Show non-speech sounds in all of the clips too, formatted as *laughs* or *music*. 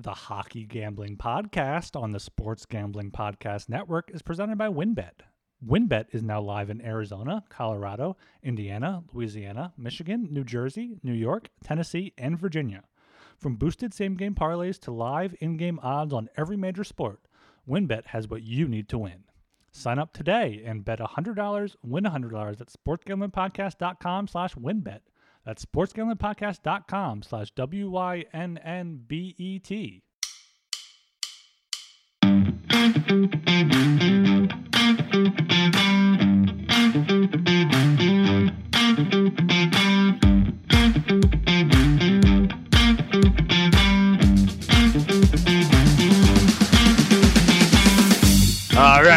The Hockey Gambling Podcast on the Sports Gambling Podcast Network is presented by WynnBET. WynnBET is now live in Arizona, Colorado, Indiana, Louisiana, Michigan, New Jersey, New York, Tennessee, and Virginia. From boosted same game parlays to live in game odds on every major sport, WynnBET has what you need to win. Sign up today and bet $100, win $100 at sportsgamblingpodcast.com slash wynnbet. That's sportsgamblingpodcast.com slash W-Y-N-N-B-E-T.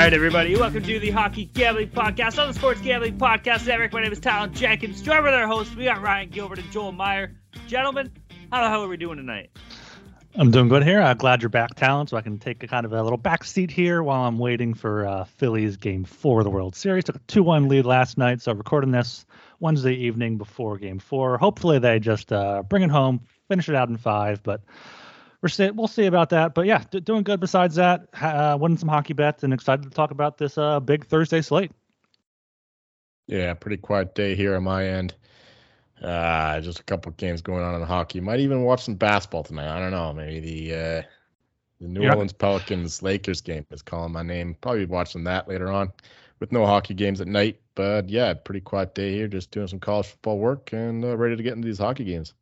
Right, everybody. Welcome to the Hockey Gambling Podcast on the Sports Gambling Podcast Network. My name is Talon Jenkins. Joined with our hosts, we got Ryan Gilbert and Joel Meyer. Gentlemen, how the hell are we doing tonight? I'm doing good here. I'm glad you're back, Talon, so I can take a kind of a little back seat here while I'm waiting for uh, Phillies Game 4 of the World Series. Took a 2-1 lead last night, so recording this Wednesday evening before Game 4. Hopefully they just uh, bring it home, finish it out in five, but we're see, we'll see about that. But yeah, d- doing good besides that. Uh, winning some hockey bets and excited to talk about this uh, big Thursday slate. Yeah, pretty quiet day here on my end. Uh, just a couple games going on in hockey. Might even watch some basketball tonight. I don't know. Maybe the uh, the New Yeah. Orleans Pelicans Lakers game is calling my name. Probably watching that later on, with no hockey games at night. But yeah, pretty quiet day here. Just doing some college football work and uh, ready to get into these hockey games.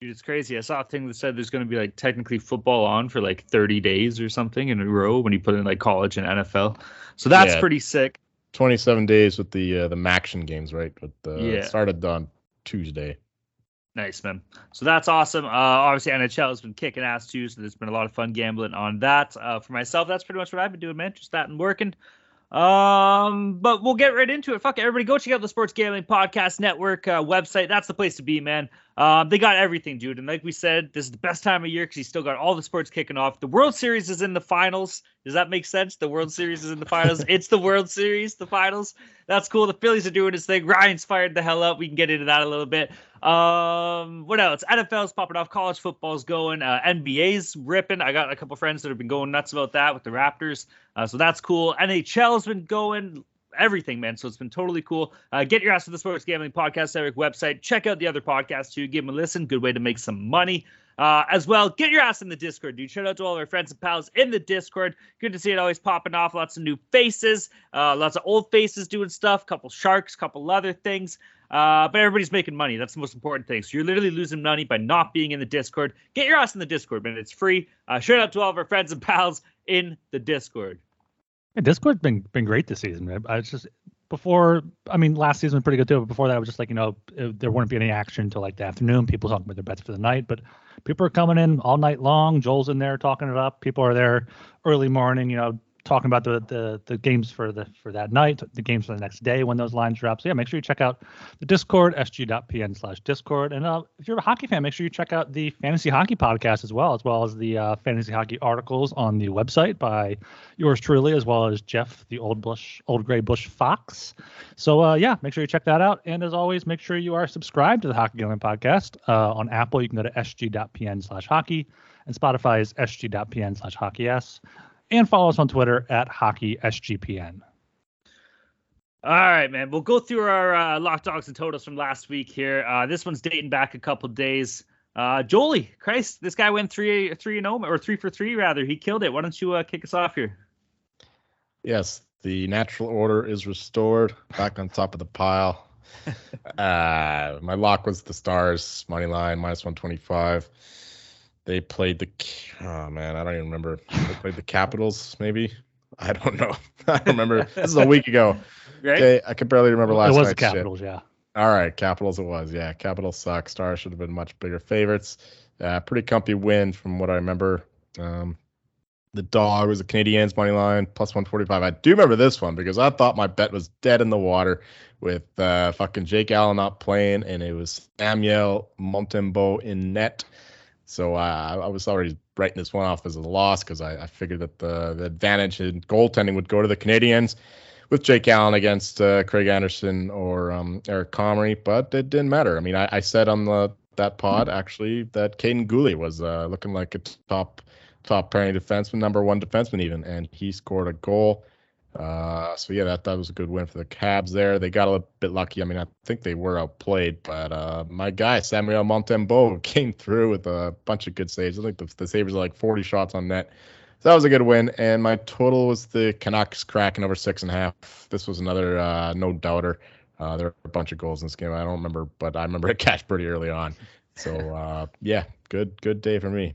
Dude, it's crazy. I saw a thing that said there's going to be like technically football on for like 30 days or something in a row when you put in like college and NFL. So that's Yeah. pretty sick. 27 days with the uh, the MACtion games, right? With the Yeah. it started on Tuesday. Nice, man. So that's awesome. Uh, obviously, NHL has been kicking ass too, so there's been a lot of fun gambling on that. Uh, for myself, that's pretty much what I've been doing, man. Just that and working. Um, but we'll get right into it. Fuck it, everybody, go check out the Sports Gambling Podcast Network uh, website. That's the place to be, man. Um, they got everything, dude. And like we said, this is the best time of year because you still got all the sports kicking off. The World Series is in the finals. Does that make sense? The World Series is in the finals. it's the World Series, the finals. That's cool. The Phillies are doing his thing. Ryan's fired the hell up. We can get into that a little bit. Um, what else? NFL's popping off. College football's going. Uh, NBA's ripping. I got a couple friends that have been going nuts about that with the Raptors. Uh, so that's cool. NHL's been going. Everything, man. So it's been totally cool. Uh, get your ass to the Sports Gambling Podcast Network website. Check out the other podcasts too. Give them a listen. Good way to make some money. Uh, as well, get your ass in the Discord, dude. Shout out to all of our friends and pals in the Discord. Good to see it always popping off. Lots of new faces, uh, lots of old faces doing stuff. Couple sharks, couple other things. Uh, but everybody's making money. That's the most important thing. So you're literally losing money by not being in the Discord. Get your ass in the Discord, man. It's free. Uh, shout out to all of our friends and pals in the Discord. Yeah, Discord's been been great this season. I was just before. I mean, last season was pretty good too. But before that, I was just like you know uh, there wouldn't be any action until like the afternoon. People talking about their bets for the night, but people are coming in all night long. Joel's in there talking it up. People are there early morning. You know, talking about the the the games for the for that night, the games for the next day when those lines drop. So yeah, make sure you check out the Discord sg.pn slash Discord. And uh, if you're a hockey fan, make sure you check out the Fantasy Hockey podcast as well, as well as the uh, Fantasy Hockey articles on the website by yours truly, as well as Jeff, the old bush, old gray bush fox. So uh, yeah, make sure you check that out. And as always, make sure you are subscribed to the Hockey Gambling Podcast uh, on Apple. You can go to sg.pn slash hockey, and Spotify is sg.pn slash hockey s. And follow us on Twitter at hockeysgpn. All right, man. We'll go through our uh, lock dogs and totals from last week here. Uh, this one's dating back a couple days. Uh, Jolie, Christ, this guy went three three and zero or three for three rather. He killed it. Why don't you uh, kick us off here? Yes, the natural order is restored, back on top of the pile. *laughs* uh, my lock was the Stars money line minus one twenty five. They played the oh man, I don't even remember. They played the Capitals, maybe. I don't know. *laughs* I don't remember. This is a week ago. *laughs* Right? Okay, I can barely remember last it was the night's shit. Capitals, yeah. All right, Capitals it was. Yeah, Capitals suck. Stars should have been much bigger favorites. Uh, pretty comfy win from what I remember. Um, the dog was the Canadiens money line plus 145. I do remember this one because I thought my bet was dead in the water with uh, fucking Jake Allen not playing, and it was Samuel Montembeault in net. So uh, I was already writing this one off as a loss because I, I figured that the, the advantage in goaltending would go to the Canadiens with Jake Allen against uh, Craig Anderson or um, Eric Comrie, but it didn't matter. I mean, I, I said on the that pod actually that Kaiden Guhle was uh, looking like a top top pairing defenseman, number one defenseman even, and he scored a goal. Uh, so yeah, that that was a good win for the Habs there. They got a little bit lucky. I mean, I think they were outplayed, but uh, my guy Samuel Montembeault *laughs* came through with a bunch of good saves. I think the, the Sabres are like 40 shots on net. So that was a good win, and my total was the Canucks cracking over six and a half. This was another uh, no doubter. Uh, there were a bunch of goals in this game. I don't remember, but I remember *laughs* it cashed pretty early on. So uh, yeah, good good day for me.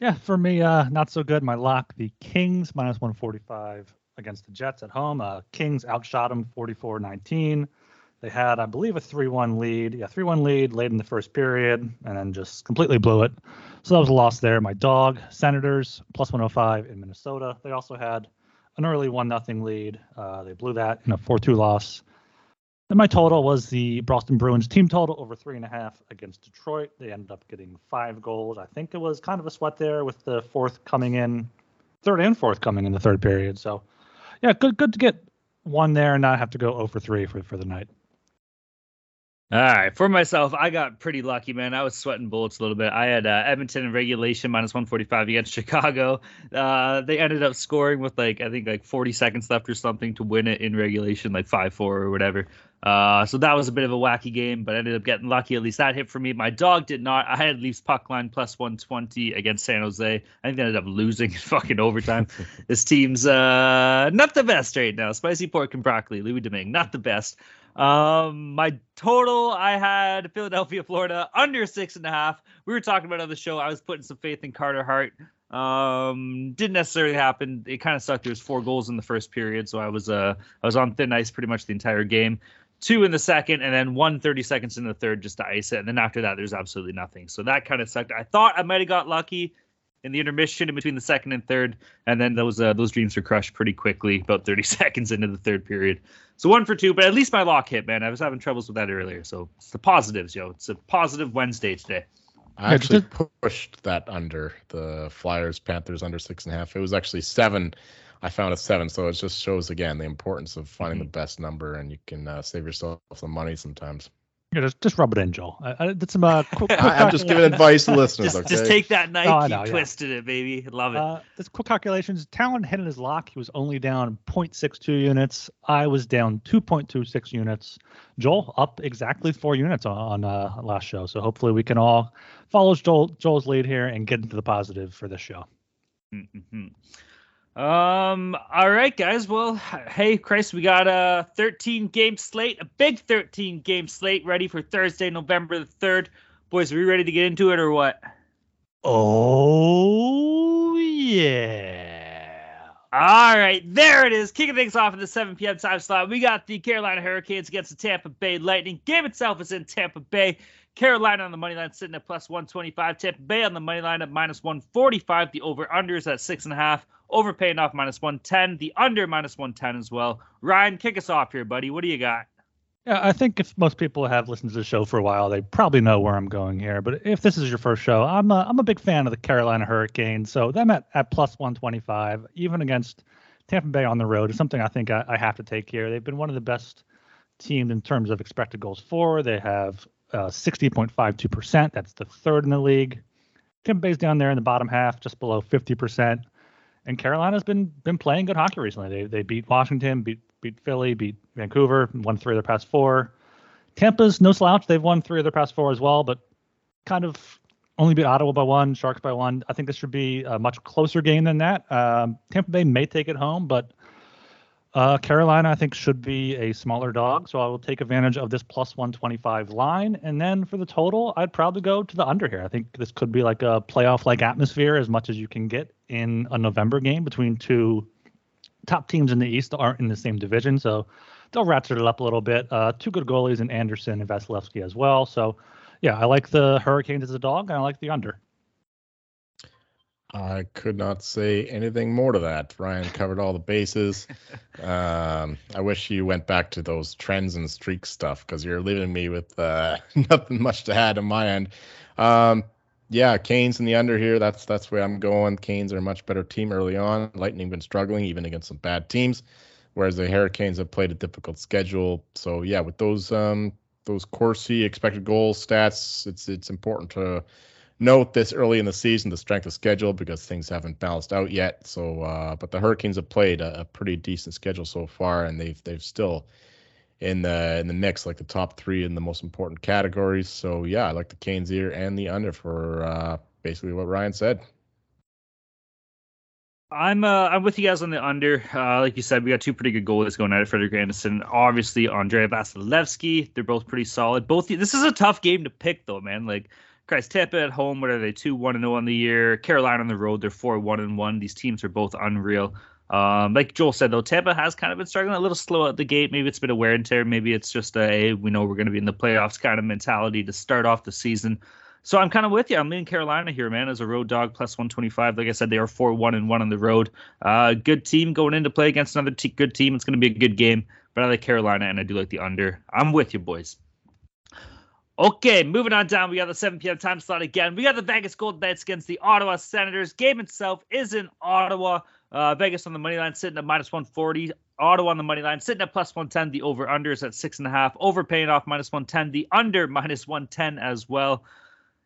Yeah, for me, uh, not so good. My lock, the Kings minus 145 against the Jets at home. Uh, Kings outshot them 44-19. They had, I believe, a 3-1 lead. Yeah, 3-1 lead late in the first period, and then just completely blew it. So that was a loss there. My dog, Senators, plus 105 in Minnesota. They also had an early 1 0 lead. Uh, they blew that in a 4 2 loss. And my total was the Boston Bruins team total over three and a half against Detroit. They ended up getting five goals. I think it was kind of a sweat there with the fourth coming in, third and fourth coming in the third period. So, yeah, good good to get one there and not have to go 0 for 3 for, for the night. All right, for myself, I got pretty lucky, man. I was sweating bullets a little bit. I had uh, Edmonton in regulation minus 145 against *laughs* Chicago. Uh, they ended up scoring with like I think like 40 seconds left or something to win it in regulation, like five four or whatever. Uh, so that was a bit of a wacky game, but I ended up getting lucky. At least that hit for me. My dog did not. I had Leafs puck line plus 120 against San Jose. I think they ended up losing *laughs* in fucking overtime. *laughs* this team's uh, not the best right now. Spicy pork and broccoli, Louis Domingue, not the best. Um, my total, I had Philadelphia, Florida, under six and a half. We were talking about on the show. I was putting some faith in Carter Hart. Um, didn't necessarily happen. It kind of sucked. There was four goals in the first period, so I was uh I was on thin ice pretty much the entire game. Two in the second, and then one 30 seconds in the third just to ice it. And then after that, there's absolutely nothing. So that kind of sucked. I thought I might have got lucky in the intermission in between the second and third, and then those uh, those dreams were crushed pretty quickly, about 30 *laughs* seconds into the third period. So one for two, but at least my lock hit, man. I was having troubles with that earlier, so it's the positives, yo. It's a positive Wednesday today. I actually pushed that under the Flyers Panthers under six and a half. It was actually seven. I found a seven, so it just shows again the importance of finding mm-hmm. the best number, and you can uh, save yourself some money sometimes. Yeah, just just rub it in, Joel. I, I did some uh, *laughs* quick, quick I'm just giving advice to listeners. just, okay? just take that knife, oh, know, twisted yeah. it, baby. Love it. Uh, this quick calculations. Talon hit in his lock. He was only down 0.62 units. I was down 2.26 units. Joel up exactly four units on, on uh, last show. So hopefully we can all follow Joel Joel's lead here and get into the positive for this show. Mm-hmm. Um. All right, guys. Well, hey, Chris, we got a 13 game slate, a big 13 game slate, ready for Thursday, November the third. Boys, are we ready to get into it or what? Oh yeah. All right, there it is. Kicking things off in the 7 p.m. time slot. We got the Carolina Hurricanes against the Tampa Bay Lightning. Game itself is in Tampa Bay. Carolina on the money line sitting at plus 125. Tampa Bay on the money line at minus 145. The over unders at six and a half. Over paying off minus 110. The under minus 110 as well. Ryan, kick us off here, buddy. What do you got? Yeah, I think if most people have listened to the show for a while, they probably know where I'm going here. But if this is your first show, I'm a, I'm a big fan of the Carolina Hurricanes. So them at, at plus 125, even against Tampa Bay on the road, is something I think I, I have to take here. They've been one of the best teams in terms of expected goals for. They have uh, 60.52%. That's the third in the league. Tampa Bay's down there in the bottom half, just below 50%. And Carolina's been been playing good hockey recently. They they beat Washington, beat beat Philly, beat Vancouver, won three of their past four. Tampa's no slouch. They've won three of their past four as well, but kind of only beat Ottawa by one, Sharks by one. I think this should be a much closer game than that. Um, Tampa Bay may take it home, but uh, Carolina, I think, should be a smaller dog, so I will take advantage of this plus 125 line. And then for the total, I'd probably go to the under here. I think this could be like a playoff like atmosphere as much as you can get in a November game between two top teams in the East that aren't in the same division. So they'll ratchet it up a little bit. Uh, two good goalies in Andersen and Vasilevskiy as well. So yeah, I like the Hurricanes as a dog, and I like the under. I could not say anything more to that. Ryan *laughs* covered all the bases. um, I wish you went back to those trends and streaks stuff because you're leaving me with uh, *laughs* nothing much to add on my end. Um, yeah, Canes in the under here. That's that's where I'm going. Canes are a much better team early on. Lightning been struggling even against some bad teams, whereas the Hurricanes have played a difficult schedule. So yeah, with those um, those Corsi expected goal stats. It's it's important to note this early in the season, the strength of schedule because things haven't balanced out yet. So, uh, but the Hurricanes have played a, a, pretty decent schedule so far, and they've they've still in the in the mix, like the top three in the most important categories. So yeah, I like the Canes here and the under for uh, basically what Ryan said. I'm uh, I'm with you guys on the under. Uh, like you said, we got two pretty good goalies going at it. Frederik Andersen, obviously Andrei Vasilevskiy. They're both pretty solid. Both this is a tough game to pick though, man. Like Christ Tampa at home, what are they? Two one and zero oh on the year. Carolina on the road, they're four one and one. These teams are both unreal. Um, like Joel said though, Tampa has kind of been struggling a little slow at the gate. Maybe it's been a wear and tear. Maybe it's just a hey, we know we're going to be in the playoffs kind of mentality to start off the season. So I'm kind of with you. I'm leaning Carolina here, man, as a road dog plus 125. Like I said, they are 4 1 and 1 on the road. Uh, good team going into play against another t- good team. It's going to be a good game, but I like Carolina and I do like the under. I'm with you, boys. Okay, moving on down. We got the 7 p.m. time slot again. We got the Vegas Golden Knights against the Ottawa Senators. Game itself is in Ottawa. Uh, Vegas on the money line sitting at minus 140. Ottawa on the money line sitting at plus 110. The over under is at six and a half. Over paying off minus 110. The under minus 110 as well.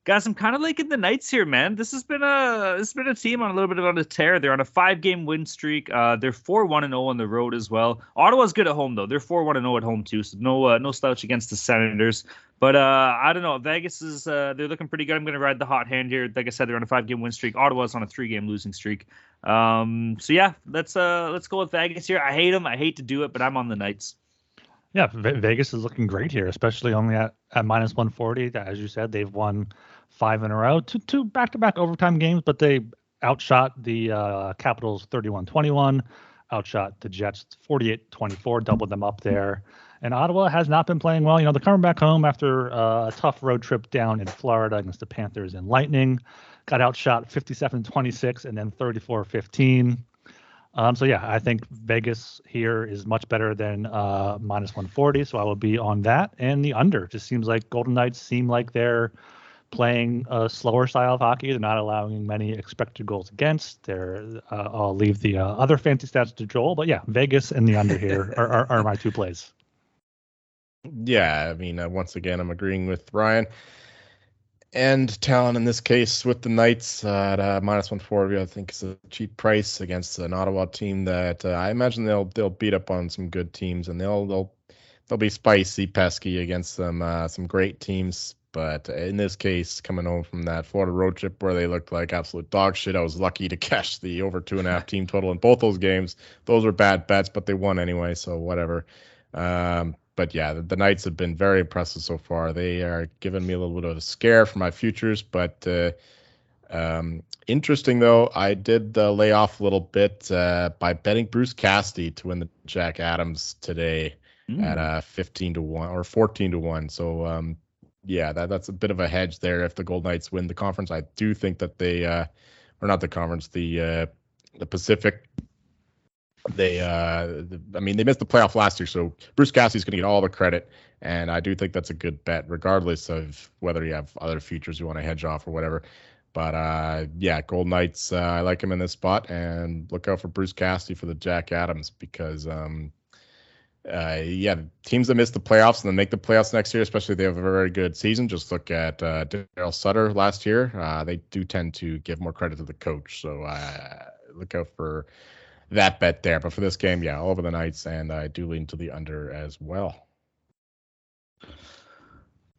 Guys, I'm kind of liking the Knights here, man. This has been a this has been a team on a little bit of a tear. They're on a five game win streak. Uh, they're four one and zero oh on the road as well. Ottawa's good at home though. They're four one and zero oh at home too. So no uh, no slouch against the Senators. But uh, I don't know. Vegas is uh, they're looking pretty good. I'm going to ride the hot hand here. Like I said, they're on a five game win streak. Ottawa's on a three game losing streak. Um, so yeah, let's uh let's go with Vegas here. I hate them. I hate to do it, but I'm on the Knights. Yeah, Vegas is looking great here, especially only at, at minus 140. As you said, they've won five in a row, two two back-to-back overtime games, but they outshot the uh, Capitals 31-21, outshot the Jets 48-24, doubled them up there. And Ottawa has not been playing well. You know, they're coming back home after uh, a tough road trip down in Florida against the Panthers and Lightning. Got outshot 57-26 and then 34-15. Um, so yeah, I think Vegas here is much better than uh, minus 140. So I will be on that and the under. Just seems like Golden Knights seem like they're playing a slower style of hockey. They're not allowing many expected goals against. They're uh, I'll leave the uh, other fancy stats to Joel, but yeah, Vegas and the under here are, are, are, my two plays. *laughs* Yeah, I mean, uh, once again, I'm agreeing with Ryan. And Talon in this case with the Knights at uh, minus 140, I think is a cheap price against an Ottawa team that uh, I imagine they'll they'll beat up on some good teams and they'll they'll they'll be spicy, pesky against some uh, some great teams but in this case, coming home from that Florida road trip where they looked like absolute dog shit, I was lucky to *laughs* catch the over two and a half team total in both those games. Those were bad bets, but they won anyway, so whatever. Um, but yeah, the, the, Knights have been very impressive so far. They are giving me a little bit of a scare for my futures, but uh, um, interesting though, I did uh, lay off a little bit uh, by betting Bruce Cassidy to win the Jack Adams today mm. at uh, 15 to 1 or 14 to 1. So um, yeah, that that's a bit of a hedge there. If the Gold Knights win the conference, I do think that they, uh, or not the conference, the uh, the Pacific. They, uh, I mean, they missed the playoff last year, so Bruce Cassidy's going to get all the credit, and I do think that's a good bet, regardless of whether you have other futures you want to hedge off or whatever. But uh, yeah, Gold Knights, uh, I like him in this spot, and look out for Bruce Cassidy for the Jack Adams because um, uh, yeah, teams that miss the playoffs and then make the playoffs next year, especially if they have a very good season. Just look at uh, Daryl Sutter last year. Uh, they do tend to give more credit to the coach. So uh, look out for that bet there. But for this game, yeah, all over the Knights, and I do lean to the under as well.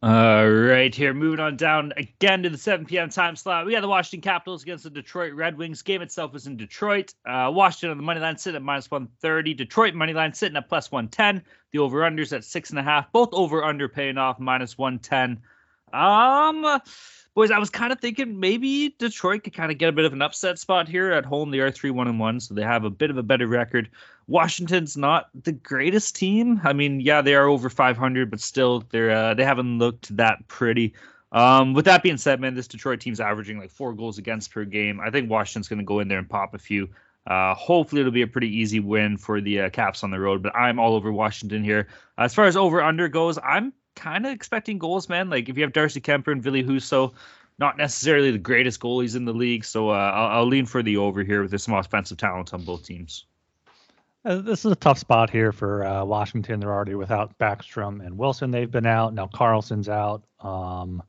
All right, here moving on down again to the 7 p.m. time slot. We got the Washington Capitals against the Detroit Red Wings. Game itself is in Detroit. Uh, Washington on the money line sitting at minus 130. Detroit money line sitting at plus 110. The over unders at six and a half. Both over under paying off minus 110. Um, boys, I was kind of thinking maybe Detroit could kind of get a bit of an upset spot here at home. They are three one and one, so they have a bit of a better record. Washington's not the greatest team. I mean, yeah, they are over 500, but still, they're uh, they haven't looked that pretty. Um, with that being said, man, this Detroit team's averaging like four goals against per game. I think Washington's going to go in there and pop a few. Uh, hopefully, it'll be a pretty easy win for the uh, Caps on the road. But I'm all over Washington here. As far as over under goes, I'm kind of expecting goals, man. Like if you have Darcy Kuemper and Ville Husso, not necessarily the greatest goalies in the league. So uh, I'll, I'll, lean for the over here with some offensive talent on both teams. Uh, this is a tough spot here for uh, Washington. They're already without Backstrom and Wilson. They've been out. Now Carlson's out. Um,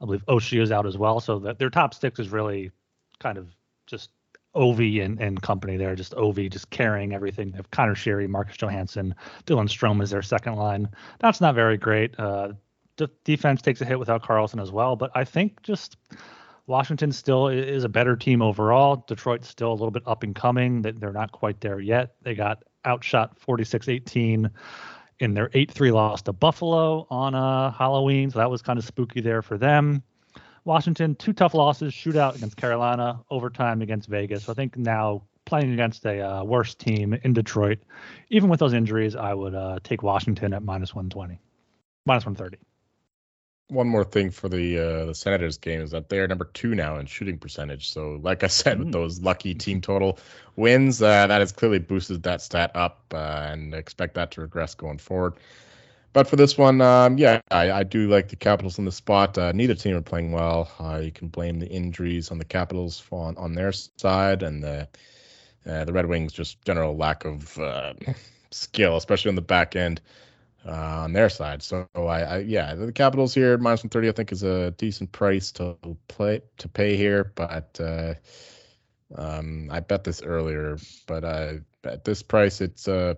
I believe is out as well. So that their top six is really kind of just Ovi and, and company there. Just Ovi just carrying everything. They have Conor Sheary, Marcus Johansson, Dylan Strome is their second line. That's not very great. Uh, de- defense takes a hit without Carlson as well. But I think just Washington still is a better team overall. Detroit's still a little bit up and coming. They're not quite there yet. They got outshot 46-18 in their 8-3 loss to Buffalo on uh, Halloween, so that was kind of spooky there for them. Washington, two tough losses, shootout against Carolina, overtime against Vegas. So I think now playing against a uh, worse team in Detroit, even with those injuries, I would uh, take Washington at minus 120, minus 130 one more thing for the uh, the Senators game is that they are number two now in shooting percentage. So, like I said, mm. with those lucky team total wins, uh, that has clearly boosted that stat up, uh, and expect that to regress going forward. But for this one, um, yeah, I, I, do like the Capitals in the spot. Uh, neither team are playing well. Uh, you can blame the injuries on the Capitals on on their side, and the uh, the Red Wings just general lack of *laughs* skill, especially on the back end uh, on their side. So I, I, yeah, the Capitals here minus one thirty I think is a decent price to play to pay here, but uh, um, I bet this earlier, but uh, at this price it's uh,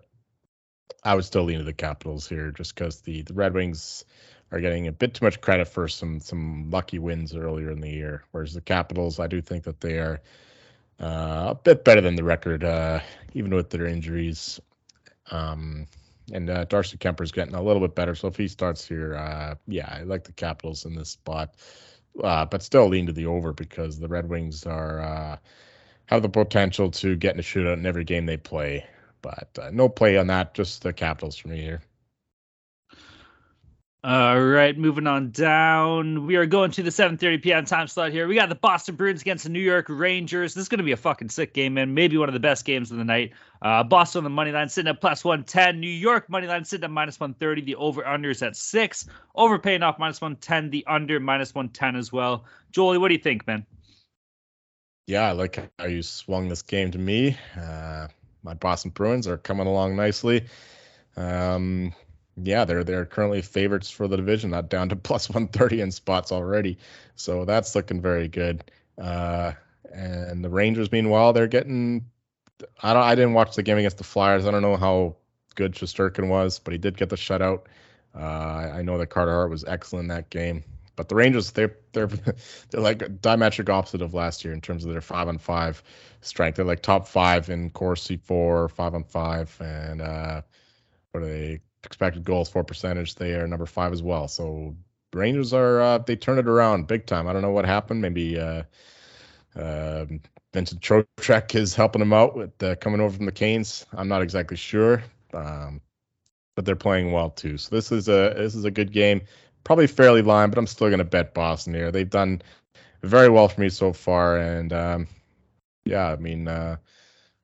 I would still lean to the Capitals here just because the the Red Wings are getting a bit too much credit for some some lucky wins earlier in the year, whereas the Capitals I do think that they are. Uh, a bit better than the record, uh, even with their injuries. Um, and uh, Darcy Kuemper's getting a little bit better. So if he starts here, uh, yeah, I like the Capitals in this spot, uh, but still lean to the over because the Red Wings are uh, have the potential to get in a shootout in every game they play. But uh, no play on that, just the Capitals for me here. All right, moving on down. We are going to the 7:30 p.m. time slot here. We got the Boston Bruins against the New York Rangers. This is going to be a fucking sick game, man. Maybe one of the best games of the night. Uh, Boston on the money line sitting at plus 110. New York money line sitting at minus 130. The over under is at six. Over paying off minus 110. The under minus 110 as well. Jolie, what do you think, man? Yeah, I like how you swung this game to me. Uh, my Boston Bruins are coming along nicely. Um, yeah, they're they're currently favorites for the division, not down to *laughs* plus 130 in spots already. So that's looking very good. Uh, and the Rangers, meanwhile, they're getting. I don't. I didn't watch the game against the Flyers. I don't know how good Shesterkin was, but he did get the shutout. Uh, I know that Carter Hart was excellent in that game. But the Rangers, they're they're *laughs* they're like diametric opposite of last year in terms of their five on five strength. They're like top five in Corsi for, five on five, and uh, what are they? expected goals for percentage. They are number five as well. So Rangers are uh, they turned it around big time. I don't know what happened. Maybe uh, uh, Vincent Trocheck is helping them out with uh, coming over from the Canes. I'm not exactly sure, um, but they're playing well too. So this is a this is a good game. Probably fairly line, but I'm still going to bet Boston here. They've done very well for me so far, and um, yeah, I mean, uh,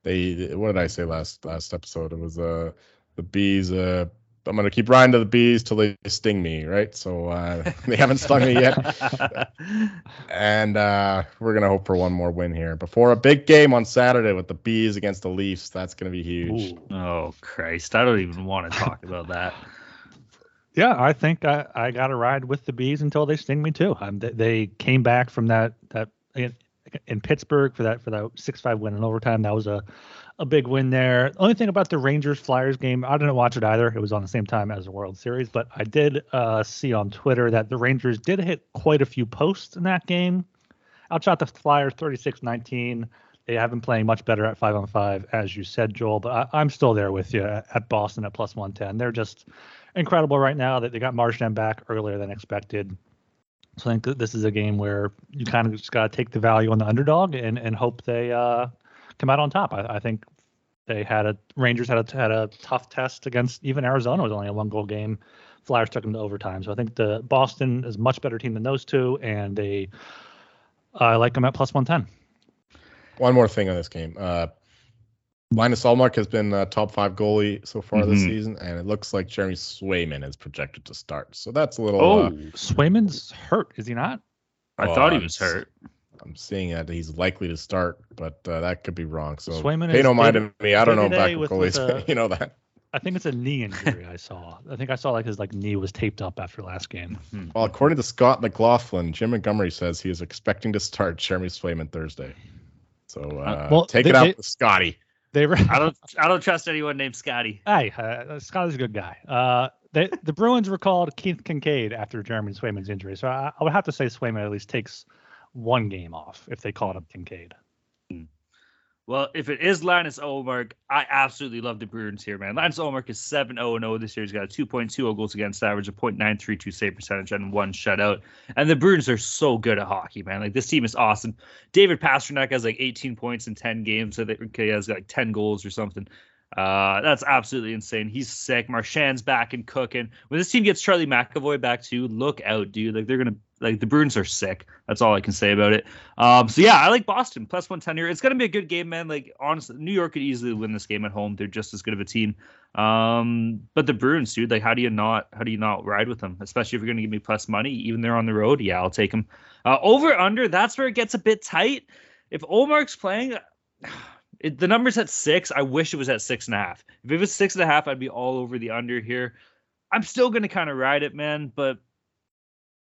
they what did I say last last episode? It was uh the bees uh I'm gonna keep riding to the bees till they sting me, right? So uh, *laughs* they haven't stung me yet, and uh, we're gonna hope for one more win here before a big game on Saturday with the bees against the Leafs. That's gonna be huge. Ooh. Oh Christ, I don't even want to talk about that. Yeah, I think I, I got to ride with the bees until they sting me too. Um, they, they came back from that that in, in Pittsburgh for that for that six five win in overtime. That was a a big win there. The only thing about the Rangers Flyers game, I didn't watch it either. It was on the same time as the World Series, but I did uh, see on Twitter that the Rangers did hit quite a few posts in that game. Outshot the Flyers 36 19. They have been playing much better at five on five, as you said, Joel. But I, am still there with you at Boston at plus 110. They're just incredible right now that they got Marchand back earlier than expected. So I think this is a game where you kind of just got to take the value on the underdog and, and hope they uh, come out on top. I, I think they had a Rangers had a had a tough test against even Arizona was only a one goal game. Flyers took them to overtime. So I think the Boston is much better team than those two, and they I like them at plus one ten. One more thing on this game. Uh, Linus Ullmark has been a top five goalie so far mm-hmm. this season, and it looks like Jeremy Swayman is projected to start. So that's a little. Oh, uh, Swayman's hurt, is he not? I thought he was hurt. I'm seeing that he's likely to start, but uh, that could be wrong. So Swayman pay is no mind day- to me. I don't know day-to-day back with- goalies. with a- *laughs* you know that. I think it's a knee injury. I saw. I think I saw like his like knee was taped up after last game. Well, according to Scott McLaughlin, Jim Montgomery says he is expecting to start Jeremy Swayman Thursday. So uh, well, take they- it out they- with Scotty. They were. I don't I don't trust anyone named Scotty. Hey, uh, Scott is a good guy. Uh, they, the Bruins recalled Keith Kinkaid after Jeremy Swayman's injury, so I, I would have to say Swayman at least takes one game off if they called up Kinkaid. Well, if it is Linus Ullmark, I absolutely love the Bruins here, man. Linus Ullmark is 7 0 0 this year. He's got a 2.20 goals against average, a .932 save percentage, and one shutout. And the Bruins are so good at hockey, man. Like, this team is awesome. David Pastrnak has like 18 points in 10 games. I think he has like 10 goals or something. Uh, that's absolutely insane. He's sick. Marchand's back and cooking. When this team gets Charlie McAvoy back too, look out, dude. Like they're gonna like the Bruins are sick. That's all I can say about it. Um, so yeah, I like Boston plus one ten here. It's gonna be a good game, man. Like honestly, New York could easily win this game at home. They're just as good of a team. Um, but the Bruins, dude, like how do you not how do you not ride with them? Especially if you're gonna give me plus money, even they're on the road. Yeah, I'll take them. Uh, over under, that's where it gets a bit tight. If Omar's playing. It, the number's at six. I wish it was at six and a half. If it was six and a half, I'd be all over the under here. I'm still gonna kind of ride it, man, but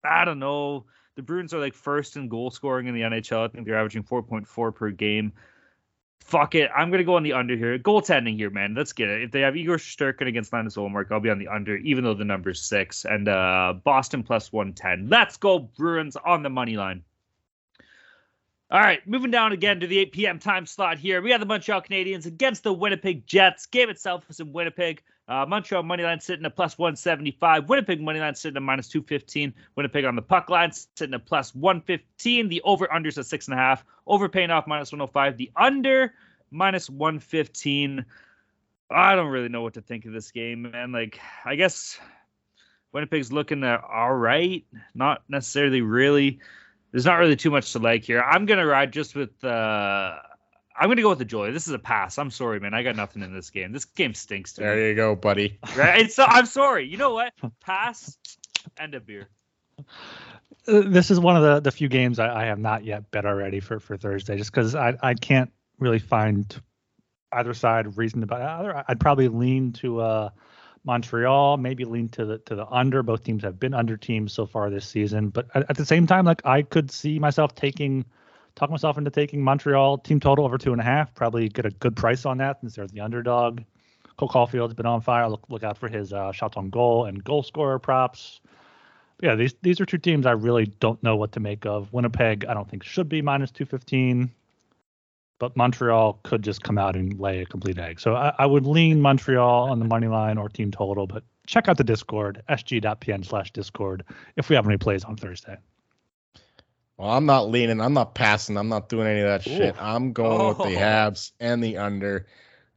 I don't know. The Bruins are like first in goal scoring in the NHL. I think they're averaging 4.4 per game. Fuck it. I'm gonna go on the under here. Goaltending here, man. Let's get it. If they have Igor Shesterkin against Linus Ullmark, I'll be on the under, even though the number's six. And uh Boston plus 110. Let's go Bruins on the money line. All right, moving down again to the 8 p.m. time slot here. We got the Montreal Canadiens against the Winnipeg Jets. Game itself is in Winnipeg. Uh, Montreal money line sitting at plus 175. Winnipeg money line sitting at minus 215. Winnipeg on the puck line sitting at plus 115. The over unders at six and a half. Over paying off minus 105. The under minus 115. I don't really know what to think of this game, man. Like, I guess Winnipeg's looking at all right. Not necessarily really. There's not really too much to like here. I'm gonna ride just with. Uh, I'm gonna go with the joy. This is a pass. I'm sorry, man. I got nothing in this game. This game stinks to me. There you go, buddy. *laughs* Right? It's, I'm sorry. You know what? Pass and a beer. Uh, this is one of the, the few games I, I have not yet bet already for, for Thursday, just because I, I can't really find either side reason to bet. Either I'd probably lean to uh, Montreal, maybe lean to the to the under. Both teams have been under teams so far this season, but at, at the same time, like I could see myself taking talk myself into taking Montreal team total over two and a half. Probably get a good price on that since they're the underdog. Cole Caufield's been on fire. Look look out for his uh, shots on goal and goal scorer props. But yeah, these these are two teams I really don't know what to make of. Winnipeg, I don't think should be minus two fifteen, but Montreal could just come out and lay a complete egg. So I, I would lean Montreal on the money line or team total. But check out the Discord sg.pn slash Discord if we have any plays on Thursday. Well, I'm not leaning. I'm not passing. I'm not doing any of that shit. I'm going with the Oh. *laughs* Habs and the under.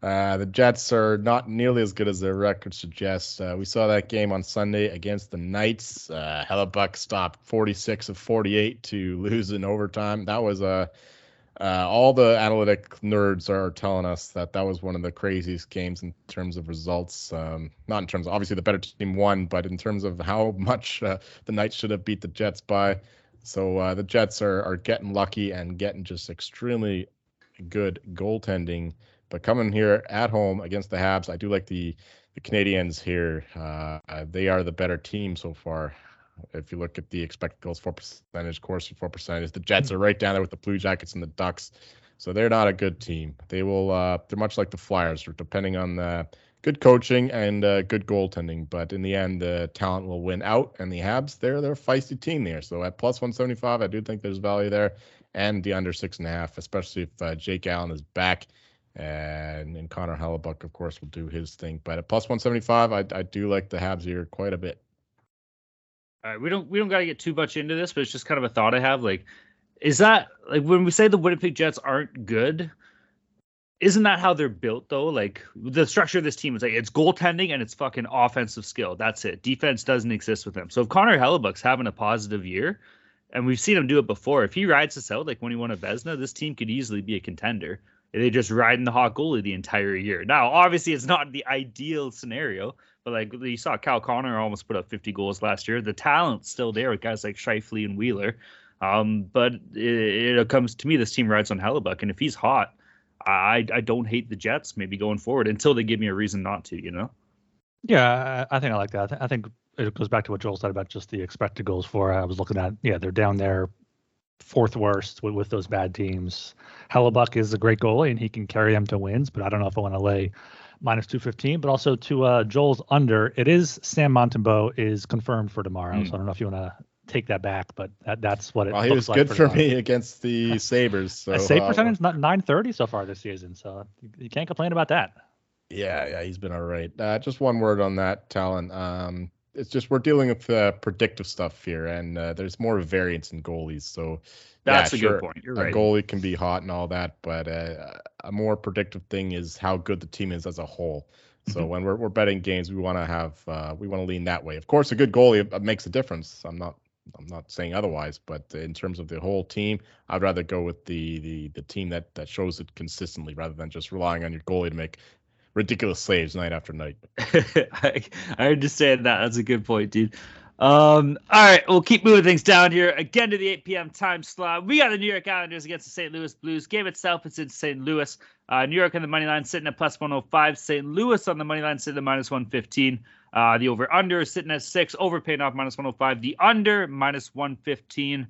Uh, the Jets are not nearly as good as their record suggests. Uh, we saw that game on Sunday against the Knights. Uh, Hellebuyck stopped 46 of 48 to lose in overtime. That was a uh, all the analytic nerds are telling us that that was one of the craziest games in terms of results. Um, not in terms of obviously the better team won, but in terms of how *laughs* much uh, the Knights should have beat the Jets by. So uh, the Jets are are getting lucky and getting just extremely good goaltending. But coming here at home against the Habs, I do like the the Canadiens here. Uh, they are the better team so far. If you look at the expected goals for percentage, Corsi for percentage, the Jets are right down there with the Blue Jackets and the Ducks. So they're not a good team. They will. Uh, they're much like the Flyers, depending on the good coaching and uh, good goaltending. But in the end, the talent will win out, and the Habs, they're they're a feisty team there. So at plus 175, I do think there's value there, and the under six and a half, especially if uh, Jake Allen is back. And, and Connor Hellebuyck, of course, will do his thing. But at plus 175, I, I do like the Habs here quite a bit. All right, we don't we don't got to get too much into this, but it's just kind of a thought I have. Like, is that like when we say the Winnipeg Jets aren't good? Isn't that how they're built though? Like the structure of this team is like it's goaltending and it's fucking offensive skill. That's it. Defense doesn't exist with them. So if Connor Hellebuyck's having a positive year, and we've seen him do it before, if he rides this out like when he won a Vezina, this team could easily be a contender. They just riding the hot goalie the entire year. Now, obviously, it's not the ideal scenario, but like you saw, Kyle Connor almost put up 50 goals last year. The talent's still there with guys like Scheifele and Wheeler. Um, but it, it, comes to me, this team rides on Hellebuyck, and if he's hot, I I don't hate the Jets maybe going forward until they give me a reason not to, you know. Yeah, I, think I like that. I, th- I, think it goes back to what Joel said about just the expected goals for. I was looking at, yeah, they're down there fourth worst with, with those bad teams. Hellebuyck is a great goalie and he can carry them to wins, but I don't know if I want to lay minus 215. But also to uh, Joel's under, it is Sam Montembeault is confirmed for tomorrow. Mm. So I don't know if you want to take that back, but that, that's what it well, he was good for, for me against the *laughs* Sabres. So, a save uh, percentage, not 930 so far this season. So you can't complain about that. Yeah, yeah, he's been all right. Uh, just one word on that, Talon. Um, it's just we're dealing with uh, predictive stuff here, and uh, there's more variance in goalies. So that's yeah, a sure, good point. You're right. A goalie can be hot and all that, but uh, a more predictive thing is how good the team is as a whole. So mm-hmm. when we're, we're betting games, we want to have uh, we want to lean that way. Of course, a good goalie uh, makes a difference. I'm not I'm not saying otherwise, but in terms of the whole team, I'd rather go with the the the team that that shows it consistently rather than just relying on your goalie to make ridiculous saves night after night. *laughs* I, I understand that. That's a good point, dude. Um, all right, we'll keep moving things down here. Again to the 8 p.m. time slot. We got the New York Islanders against the St. Louis Blues. Game itself is in St. Louis. Uh, New York on the money line sitting at plus 105. St. Louis on the money line sitting at minus 115. Uh, the over under is sitting at six. Over paying off minus 105. The under minus 115.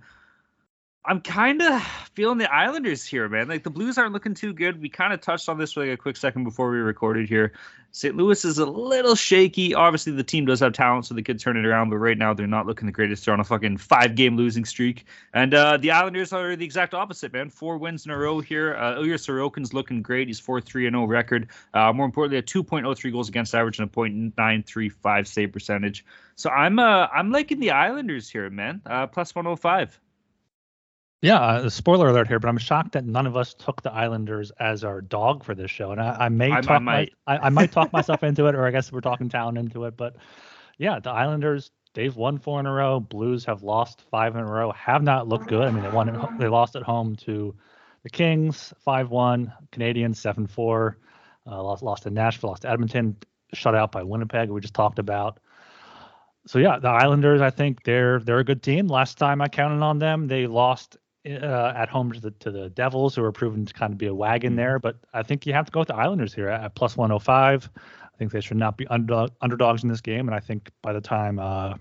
I'm kind of feeling the Islanders here, man. Like the Blues aren't looking too good. We kind of touched on this for like a quick second before we recorded here. St. Louis is a little shaky. Obviously, the team does have talent, so they could turn it around. But right now, they're not looking the greatest. They're on a fucking five-game losing streak, and uh, the Islanders are the exact opposite, man. Four wins in a row here. Uh, Ilya Sorokin's looking great. He's four three and zero record. Uh, more importantly, a 2.03 goals against average and a .935 save percentage. So I'm uh I'm liking the Islanders here, man. Uh, plus 105. Yeah, uh, spoiler alert here, but I'm shocked that none of us took the Islanders as our dog for this show, and I, I may I, talk I might. My, I, I, might talk myself *laughs* into it, or I guess we're talking town into it. But yeah, the Islanders they've won four in a row. Blues have lost five in a row. Have not looked good. I mean, they won at, they lost at home to the Kings five one, Canadiens seven four, uh, lost lost to Nashville, lost to Edmonton, shut out by Winnipeg. We just talked about so yeah, the Islanders, I think they're they're a good team. Last time I counted on them, they lost uh, at home to the to the Devils, who are proven to kind of be a wagon mm-hmm. there. But I think you have to go with the Islanders here at, plus 105. I think they should not be underdog, underdogs in this game, and I think by the time uh,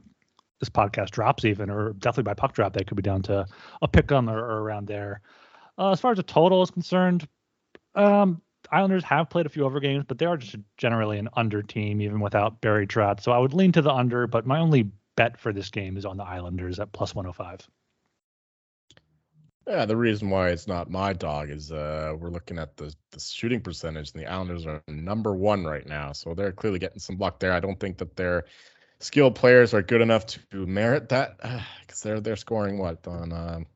this podcast drops, even or definitely by puck drop, they could be down to a pick on or, or around there. Uh, as far as the total is concerned, um, Islanders have played a few over games, but they are just generally an under team, even without Barry Trotz. So I would lean to the under, but my only bet for this game is on the Islanders at plus 105. Yeah, the reason why it's not my dog is uh, we're looking at the, the shooting percentage, and the Islanders are number one right now. So they're clearly getting some luck there. I don't think that their skilled players are good enough to merit that because they're they're scoring what on um,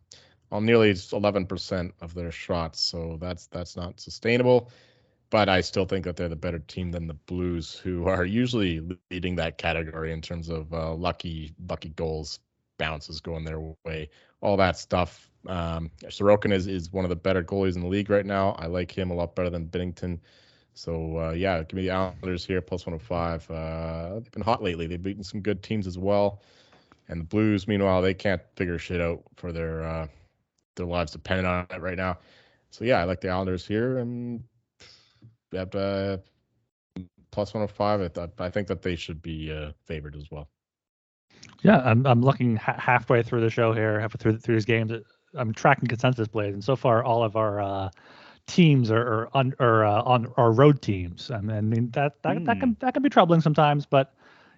on nearly 11% of their shots. So that's that's not sustainable. But I still think that they're the better team than the Blues, who are usually leading that category in terms of uh, lucky lucky goals, bounces going their way, all that stuff um, Sorokin is, is one of the better goalies in the league right now. I like him a lot better than Binnington. So uh, yeah, give me the Islanders here plus 105. Uh, they've been hot lately. They've beaten some good teams as well. And the Blues, meanwhile, they can't figure shit out for their uh, their lives dependent on it right now. So yeah, I like the Islanders here and uh, plus 105. I, thought, I think that they should be uh, favored as well. Yeah, I'm I'm looking ha- halfway through the show here, halfway through through these games. I'm tracking consensus plays, and so far all of our uh, teams are, are on or uh, on our road teams. I mean that that, mm. that can hmm. that can be troubling sometimes, but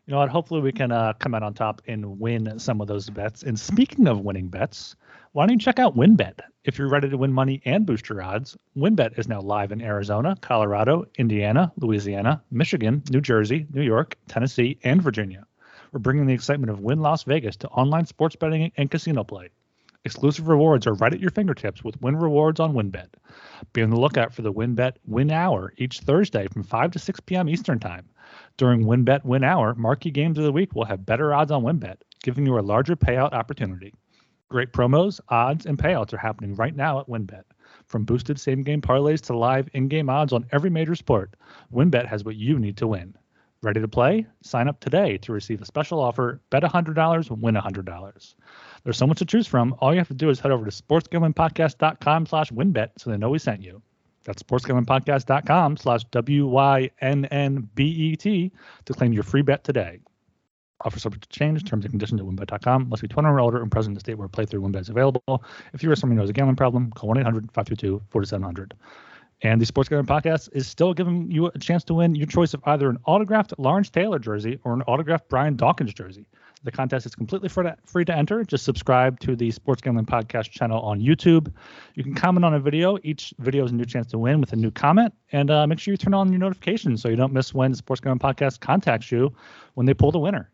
you know what? Hopefully we can uh, come out on top and win some of those bets. And speaking of winning bets, why don't you check out WynnBET? If you're ready to win money and boost your odds, WynnBET is now live in Arizona, Colorado, Indiana, Louisiana, Michigan, New Jersey, New York, Tennessee, and Virginia. We're bringing the excitement of Wynn Las Vegas to online sports betting and casino play. Exclusive rewards are right at your fingertips with Wynn Rewards on WynnBET. Be on the lookout for the WynnBET Win Hour each Thursday from 5 to 6 p.m. Eastern Time. During WynnBET Win Hour, marquee games of the week will have better odds on WynnBET, giving you a larger payout opportunity. Great promos, odds, and payouts are happening right now at WynnBET. From boosted same game parlays to live in game odds on every major sport, WynnBET has what you need to win. Ready to play? Sign up today to receive a special offer. Bet $100, win $100. There's so much to choose from. All you have to do is head over to sportsgamblingpodcast.com slash wynnbet so they know we sent you. That's sportsgamblingpodcast.com slash W-Y-N-N-B-E-T to claim your free bet today. Offer subject to change. Terms and conditions at wynnbet.com. Must be 21 or older and present in the state where playthrough WynnBET is available. If you or someone who has a gambling problem, call 1-800-522-4700. And the Sports Gambling Podcast is still giving you a chance to win your choice of either an autographed Lawrence Taylor jersey or an autographed Brian Dawkins jersey. The contest is completely free to, enter. Just subscribe to the Sports Gambling Podcast channel on YouTube. You can comment on a video. Each video is a new chance to win with a new comment. And uh, make sure you turn on your notifications so you don't miss when the Sports Gambling Podcast contacts you when they pull the winner.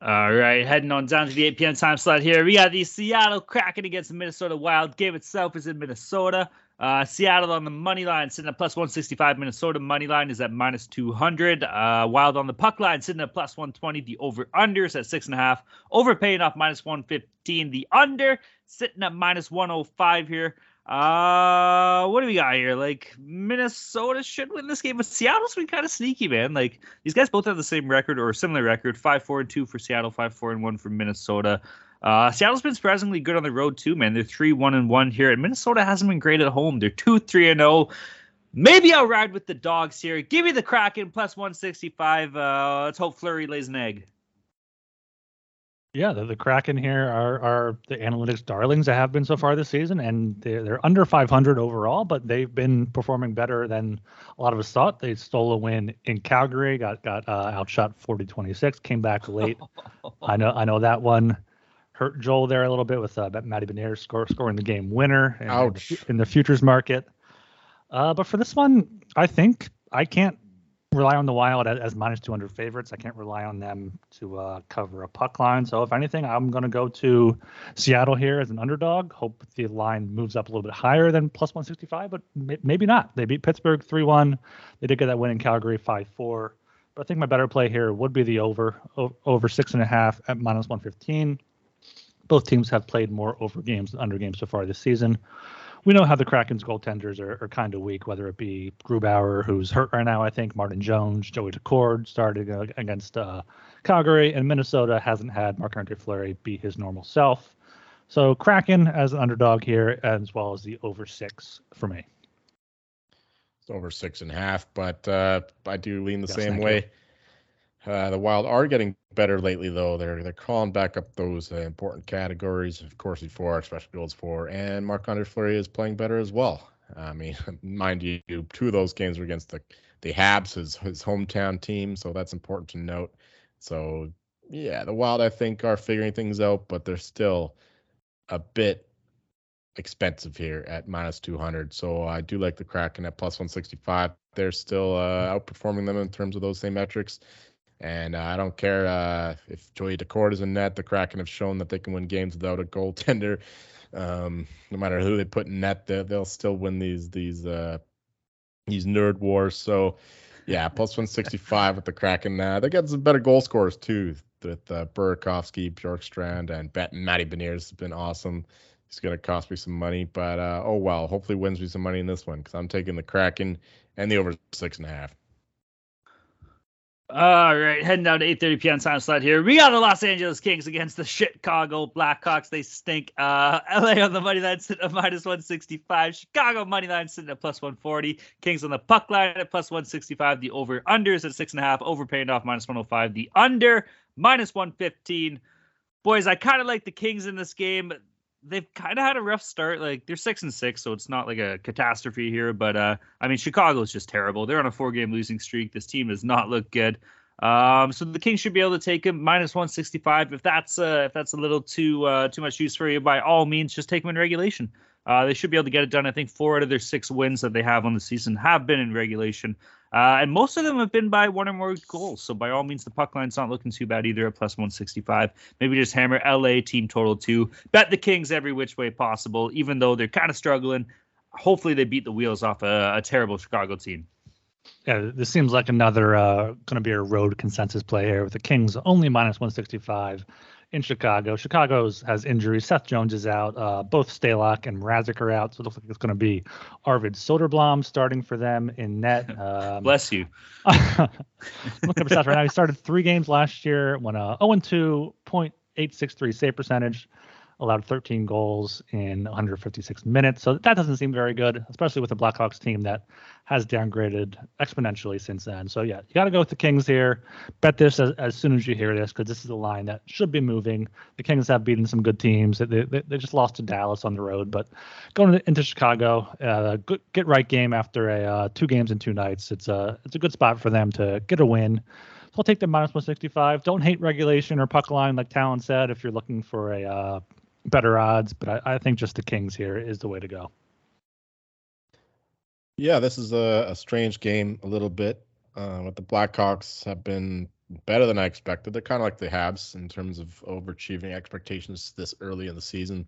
All right, heading on down to the 8 p.m. time slot here. We got the Seattle Kraken against the Minnesota Wild. Game itself is in Minnesota. Uh, Seattle on the money line sitting at plus 165. Minnesota money line is at minus 200. Uh, Wild on the puck line sitting at plus 120. The over unders at six and a half. Over paying off minus 115. The under sitting at minus 105 here. Uh, what do we got here? Like Minnesota should win this game, but Seattle's been kind of sneaky, man. Like these guys both have the same record or similar record: five four and two for Seattle, five four and one for Minnesota. Uh, Seattle's been surprisingly good on the road too, man. They're three one and one here, and Minnesota hasn't been great at home. They're two three and zero. Oh. Maybe I'll ride with the dogs here. Give me the Kraken plus one sixty five. Uh, let's hope Fleury lays an egg. Yeah, the, the Kraken here are are the analytics darlings that have been so far this season, and they're, they're under 500 overall, but they've been performing better than a lot of us thought. They stole a win in Calgary, got got uh, outshot 40-26, came back late. *laughs* I know I know that one hurt Joel there a little bit with uh, Matty score, scoring the game winner in, the, in the futures market. Uh, but for this one, I think I can't rely on the Wild as, as minus 200 favorites. I can't rely on them to uh, cover a puck line. So if anything, I'm going to go to Seattle here as an underdog. Hope the line moves up a little bit higher than plus 165, but may- maybe not. They beat Pittsburgh 3-1. They did get that win in Calgary 5-4. But I think my better play here would be the over o- over six and a half at minus 115. Both teams have played more over games than under games so far this season we know how the Kraken's goaltenders are, are kind of weak, whether it be Grubauer, who's hurt right now, I think, Martin Jones, Joey Daccord started against uh, Calgary, and Minnesota hasn't had Marc Andre Fleury be his normal self. So Kraken as an underdog here, as well as the over six for me. It's over six and a half, but uh, I do lean the yes, same way. You. Uh, the Wild are getting better lately, though. They're they're crawling back up those uh, important categories. Of course, for special goals for, and Marc Andre Fleury is playing better as well. I mean, *laughs* mind you, two of those games were against the the Habs, his his hometown team, so that's important to note. So yeah, the Wild I think are figuring things out, but they're still a bit expensive here at minus 200. So I do like the Kraken at plus 165. They're still uh, outperforming them in terms of those same metrics. And uh, I don't care uh, if Joey Daccord is in net. The Kraken have shown that they can win games without a goaltender. Um, no matter who they put in net, they, will still win these these uh, these nerd wars. So yeah, plus 165 with the Kraken. Uh, they got some better goal scorers too. With uh, Burakovsky, Bjorkstrand, and Bet Matty Beniers has been awesome. He's going to cost me some money, but uh, oh well. Hopefully, wins me some money in this one because I'm taking the Kraken and the over six and a half. All right, heading down to 8:30 p.m. time slot here. We got the Los Angeles Kings against the Chicago Blackhawks. They stink. Uh, *laughs* LA on the money line sitting at minus 165. Chicago money line sitting at plus 140. Kings on the puck line at plus 165. The over unders at six and a half. Over paying off minus 105. The under minus 115. Boys, I kind of like the Kings in this game they've kind of had a rough start. Like they're six and six, so it's not like a catastrophe here. But uh, I mean, Chicago is just terrible. They're on a four-game losing streak. This team does not look good. Um, so the Kings should be able to take him minus 165. If that's uh, if that's a little too uh, too much use for you, by all means, just take them in regulation. Uh, they should be able to get it done. I think four out of their six wins that they have on the season have been in regulation. Uh, and most of them have been by one or more goals. So by all means, the puck line's not looking too bad either at plus 165. Maybe just hammer LA team total two. Bet the Kings every which way possible, even though they're kind of struggling. Hopefully, they beat the wheels off a, a terrible Chicago team. Yeah, this seems like another uh, going to be a road consensus play here with the Kings only minus 165 in Chicago. Chicago's has injuries. Seth Jones is out. Uh, both Stalock and Mrazek are out. So it looks like it's going to be Arvid Soderblom starting for them in net. *laughs* Um, Bless you. *laughs* looking at stats right now. He started three games last year, went a 0 2, 863 save percentage, allowed 13 goals in 156 minutes. So that doesn't seem very good, especially with the Blackhawks team that has downgraded exponentially since then. So yeah, you got to go with the Kings here. Bet this as, as soon as you hear this because this is a line that should be moving. The Kings have beaten some good teams. They, they, they just lost to Dallas on the road, but going into Chicago, uh, good, get right game after a uh, two games in two nights. It's a it's a good spot for them to get a win. So I'll take the minus 165. Don't hate regulation or puck line like Talon said if you're looking for a uh, better odds, but I, I, think just the Kings here is the way to go. Yeah, this is a, a strange game a little bit. Uh, but the Blackhawks have been better than I expected. They're kind of like the Habs in terms of overachieving expectations this early in the season.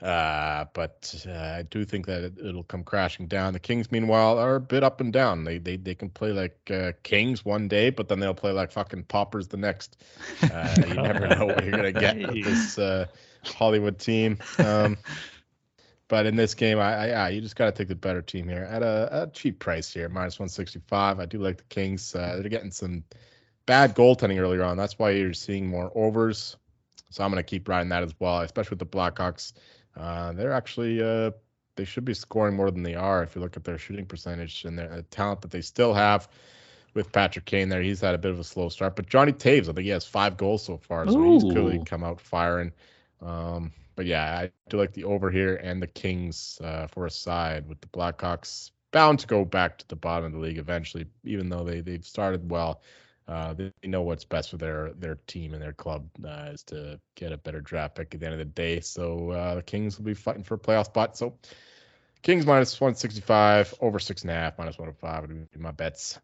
Uh, but uh, I do think that it, will come crashing down. The Kings, meanwhile, are a bit up and down. They they they can play like uh, kings one day, but then they'll play like fucking Poppers the next. *laughs* Uh, you never know what you're gonna get with this uh, Hollywood team. Um, *laughs* but in this game, I, I, you just got to take the better team here at a, a, cheap price here, minus 165. I do like the Kings. Uh, they're getting some bad goaltending earlier on. That's why you're seeing more overs. So I'm going to keep riding that as well, especially with the Blackhawks. Uh, they're actually uh, they should be scoring more than they are if you look at their shooting percentage and their the talent that they still have with Patrick Kane there. He's had a bit of a slow start, but Johnny Toews, I think he has five goals so far, so Ooh. he's clearly come out firing. Um, but yeah, I do like the over here and the Kings uh, for a side with the Blackhawks bound to go back to the bottom of the league eventually, even though they they've started well. Uh, they know what's best for their their team and their club uh, is to get a better draft pick at the end of the day. So uh, the Kings will be fighting for a playoff spot. So Kings minus 165, over six and a half, minus 105 would be my bets.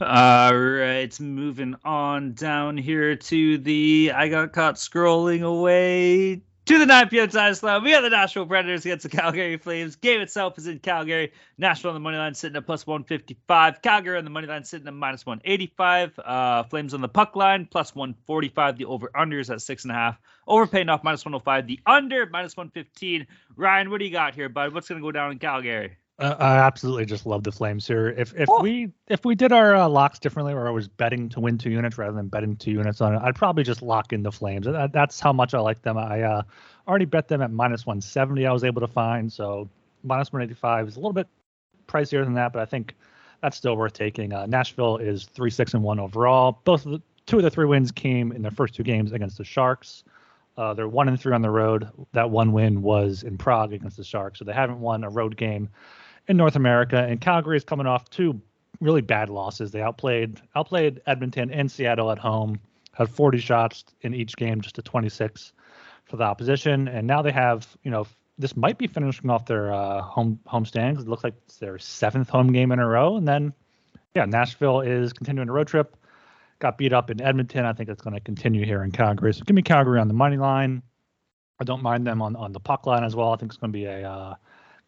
All right, moving on down here to the I got caught scrolling away to the 9 p.m. time slot. We got the Nashville Predators against the Calgary Flames. Game itself is in Calgary. Nashville on the money line sitting at plus 155. Calgary on the money line sitting at minus 185. Uh, Flames on the puck line plus 145. The over unders at six and a half. Over paying off minus 105. The under minus 115. Ryan, what do you got here, bud? What's going to go down in Calgary? Uh, I absolutely just love the Flames here. If if oh. we if we did our uh, locks differently, where I was betting to win two units rather than betting two units on it, I'd probably just lock in the Flames. That, that's how much I like them. I uh, already bet them at minus 170. I was able to find so minus 185 is a little bit pricier than that, but I think that's still worth taking. Uh, Nashville is three six and one overall. Both of the two of the three wins came in their first two games against the Sharks. Uh, they're one and three on the road. That one win was in Prague against the Sharks, so they haven't won a road game in North America, and Calgary is coming off two really bad losses. They outplayed outplayed Edmonton and Seattle at home, had 40 shots in each game, just to 26 for the opposition, and now they have you know this might be finishing off their uh, home home stands. It looks like it's their seventh home game in a row, and then yeah, Nashville is continuing a road trip. Got beat up in Edmonton. I think it's going to continue here in Calgary. So give me Calgary on the money line. I don't mind them on on the puck line as well. I think it's going to be a uh,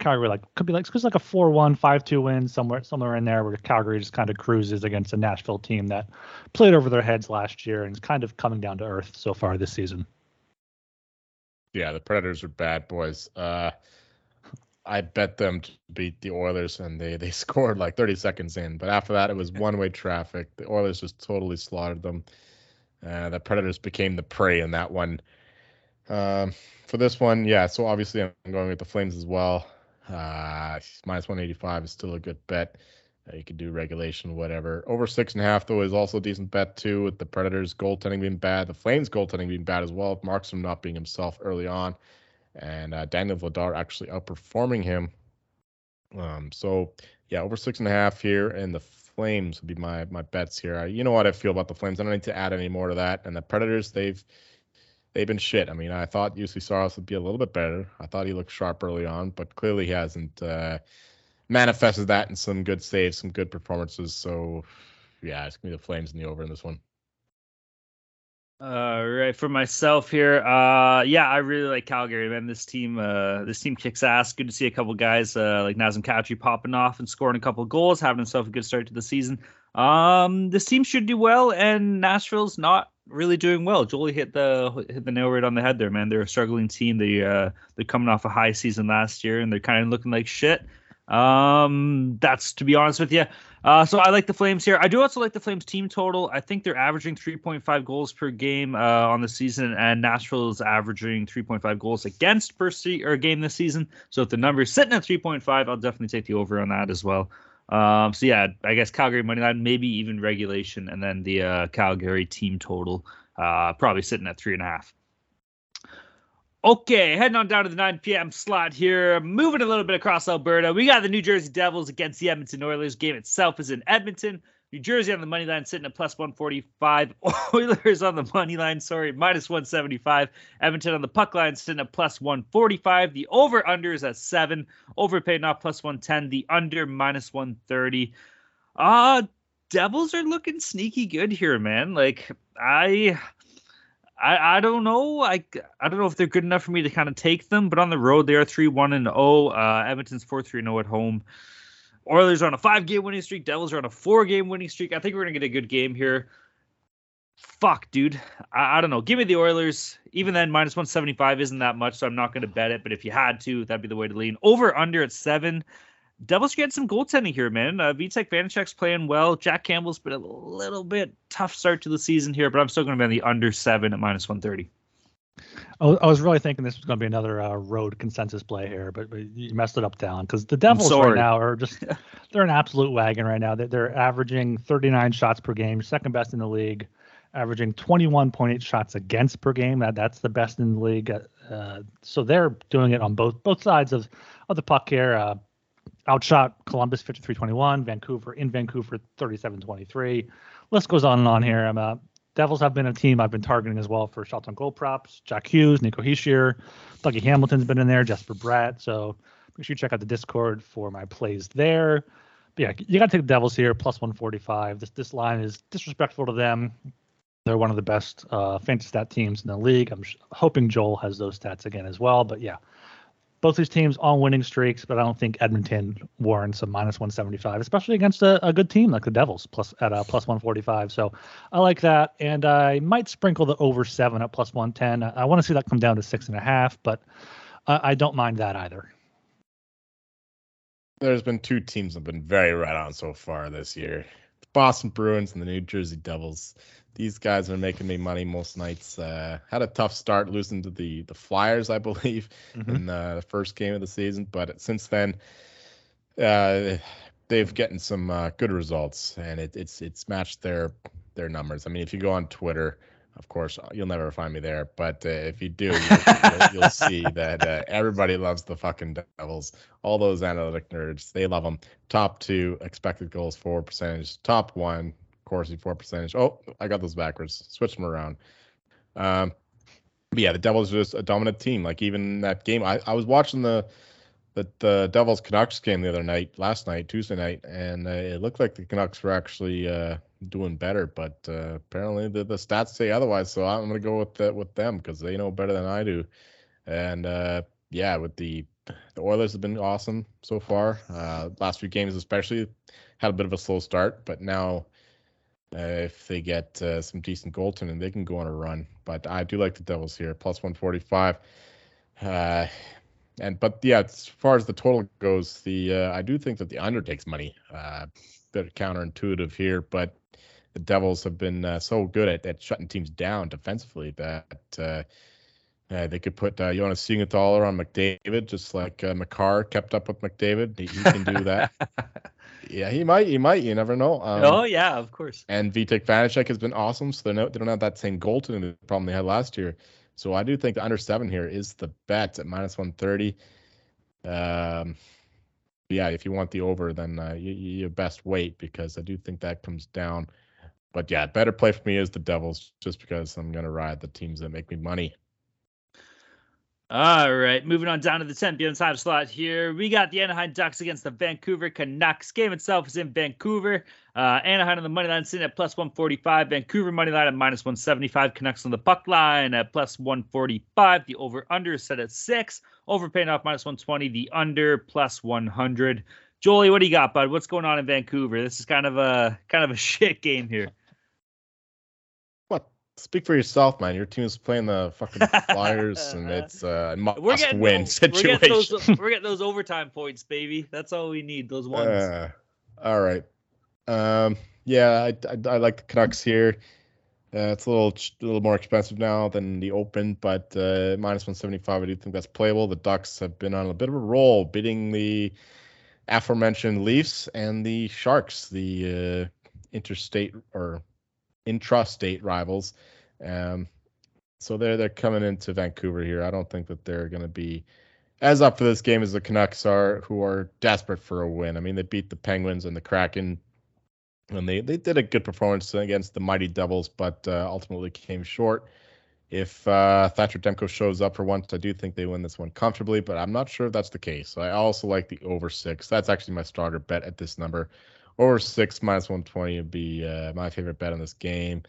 Calgary like could be like because like a 4-1, 5-2 win somewhere somewhere in there where Calgary just kind of cruises against a Nashville team that played over their heads last year and is kind of coming down to earth so far this season. Yeah, the Predators are bad boys. Uh, I bet them to beat the Oilers and they they *laughs* scored like 30 seconds in, but after that it was one-way traffic. The Oilers just totally slaughtered them. Uh, the Predators became the prey in that one. Um, for this one, yeah. So obviously I'm going with the Flames as well. Uh, minus 185 is still a good bet. Uh, you could do regulation, whatever. Over six and a half, though, is also a decent bet, too, with the Predators goaltending being bad, the Flames goaltending being bad as well, Markstrom not being himself early on, and uh, Daniel Vladar actually outperforming him. Um, so, yeah, over six and a half here, and the Flames would be my my bets here. You know what I feel about the Flames. I don't need to add any more to that. And the Predators, they've they've been shit. I mean, I thought Juuse Saros would be a little bit better. I thought he looked sharp early on, but clearly he hasn't uh, manifested that in some good saves, some good performances. So, yeah, it's gonna be the Flames in the over in this one. All right, for myself here, uh, yeah, I really like Calgary, man. This team, uh, this team kicks ass. Good to see a couple guys uh, like Nazem Kadri popping off and scoring a couple goals, having himself a good start to the season. Um, this team should do well, and Nashville's not really doing well. Jolie hit the hit the nail right on the head there, man. They're a struggling team. They uh they're coming off a high season last year, and they're kind of looking like shit. Um, that's to be honest with you. Uh, so I like the Flames here. I do also like the Flames team total. I think they're averaging 3.5 goals per game uh, on the season, and Nashville is averaging 3.5 goals against per se- or game this season. So if the number's sitting at 3.5, I'll definitely take the over on that as well. Um, so yeah, I guess Calgary money line, maybe even regulation, and then the uh, Calgary team total uh, probably sitting at three and a half. Okay, heading on down to the 9 p.m. slot here. Moving a little bit across Alberta. We got the New Jersey Devils against the Edmonton Oilers. Game itself is in Edmonton. New Jersey on the money line sitting at plus 145. *laughs* Oilers on the money line, sorry, minus 175. Edmonton on the puck line sitting at plus 145. The over under is at seven. Over paid off plus 110. The under minus 130. Uh Devils are looking sneaky good here, man. Like I I, I don't know. I, I don't know if they're good enough for me to kind of take them, but on the road they are three one and zero. Oh. Uh, Edmonton's four three zero oh at home. Oilers are on a five game winning streak. Devils are on a four game winning streak. I think we're gonna get a good game here. Fuck, dude. I, I don't know. Give me the Oilers. Even then, minus one seventy five isn't that much, so I'm not gonna bet it. But if you had to, that'd be the way to lean. Over under at seven. Devils get some goaltending here, man. Uh, Vitek Vanecek's playing well. Jack Campbell's been a little bit tough start to the season here, but I'm still going to be on the under seven at minus 130. I was really thinking this was going to be another uh, road consensus play here, but, but you messed it up down because the Devils right now are just *laughs* they're an absolute wagon right now. They're, they're averaging 39 shots per game, second best in the league, averaging 21.8 shots against per game. That that's the best in the league. Uh, so they're doing it on both both sides of of the puck here. Uh, outshot Columbus 53-21, Vancouver in Vancouver 37-23. List goes on and on here. I'm uh, Devils have been a team I've been targeting as well for shots on goal props. Jack Hughes, Nico Hischier, Dougie Hamilton's been in there, Jesper Bratt. So make sure you check out the Discord for my plays there. But yeah, you got to take the Devils here, plus 145. This this line is disrespectful to them. They're one of the best uh, fantasy stat teams in the league. I'm sh- hoping Joel has those stats again as well. But yeah, both these teams on winning streaks, but I don't think Edmonton warrants a minus 175, especially against a, a good team like the Devils plus at a plus 145. So I like that, and I might sprinkle the over seven at plus 110. I, I want to see that come down to six and a half, but uh, I don't mind that either. There's been two teams that have been very right on so far this year: Boston Bruins and the New Jersey Devils these guys are making me money most nights. Uh, had a tough start losing to the the Flyers, I *laughs* believe, mm-hmm. in the first game of the season, but since then, uh, they've gotten some uh, good results, and it, it's it's matched their their numbers. I mean, if you go on Twitter, of course, you'll never find me there, but uh, if you do, you'll, you'll, you'll *laughs* see that uh, everybody loves the fucking Devils. All those analytic nerds, they love them. Top two expected goals for percentage, top one Corsi for percentage. Oh, I got those backwards. Switch them around. Um, but yeah, the Devils are just a dominant team. Like even that game, I, I was watching the the, the Devils Canucks game the other night, last night, Tuesday night, and uh, it looked like the Canucks were actually uh, doing better, but uh, apparently the, the stats say otherwise. So I'm gonna go with the, with them because they know better than I do. And uh, yeah, with the the Oilers have been awesome so far. Uh, last few games especially had a bit of a slow start, but now uh, if they get uh, some decent goaltending, they can go on a run. But I do like the Devils here, plus 145. Uh, and but yeah, as far as the total goes, the I do think that the under takes money. Bit counterintuitive here, but the Devils have been uh, so good at, at shutting teams down defensively that uh, uh, they could put uh, Jonas Siegenthaler on McDavid, just like uh, Makar kept up with McDavid. He, he can do that. *laughs* yeah, he might. He might. You never know. Um, oh yeah, of course. And Vitek Vanecek has been awesome. So they no, they don't have that same goaltending problem they had last year. So I do think the under seven here is the bet at minus one thirty. Um, yeah, if you want the over, then uh, you, you best wait because I do think that comes down. But yeah, better play for me is the Devils, just because I'm gonna ride the teams that make me money. All right, moving on down to the 10 p.m. time slot here. We got the Anaheim Ducks against the Vancouver Canucks. Game itself is in Vancouver. Uh, Anaheim on the money line sitting at plus 145. Vancouver money line at minus 175. Canucks on the puck line at plus 145. The over under is set at six. Over paying off minus 120. The under plus 100. Jolie, what do you got, bud? What's going on in Vancouver? This is kind of a kind of a *laughs* shit game here. Speak for yourself, man. Your team's playing the fucking Flyers, and *laughs* it's uh, a must We're getting win situation. We're getting, those, *laughs* we're getting those overtime points, baby. That's all we need. Those ones. Uh, all right. Um, yeah, I, I, I like the Canucks here. Uh, it's a little ch- a little more expensive now than the Open, but uh, minus 175, I do think that's playable. The Ducks have been on a bit of a roll, beating the aforementioned Leafs and the Sharks, the uh, interstate or intrastate rivals. Um, so they're they're coming into Vancouver here. I don't think that they're going to be as up for this game as the Canucks are, who are desperate for a win. I mean, they beat the Penguins and the Kraken, and they they did a good performance against the Mighty Devils, but uh, ultimately came short. If uh, Thatcher Demko shows up for once, I do think they win this one comfortably, but I'm not sure if that's the case. I also like the over six. That's actually my stronger bet at this number. Over six minus 120 would be uh, my favorite bet on this game.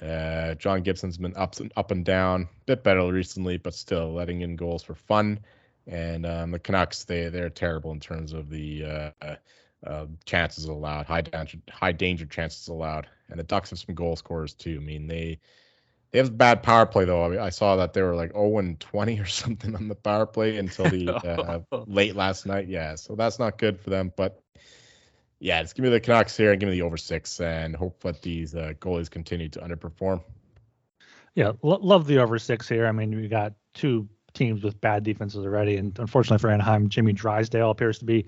Uh, John Gibson's been up and up and down, bit better recently, but still letting in goals for fun. And um, the Canucks, they they're terrible in terms of the uh, uh, chances allowed, high danger, high danger chances allowed. And the Ducks have some goal scorers too. I mean, they they have bad power play though. I, mean, I saw that they were like 0 and 20 *laughs* or something on the power play until *laughs* the uh, late last night. Yeah, so that's not good for them. But yeah, just give me the Canucks here and give me the over six, and hope that these uh, goalies continue to underperform. Yeah, lo- love the over six here. I mean, we got two teams with bad defenses already, and unfortunately for Anaheim, Jimmy Drysdale appears to be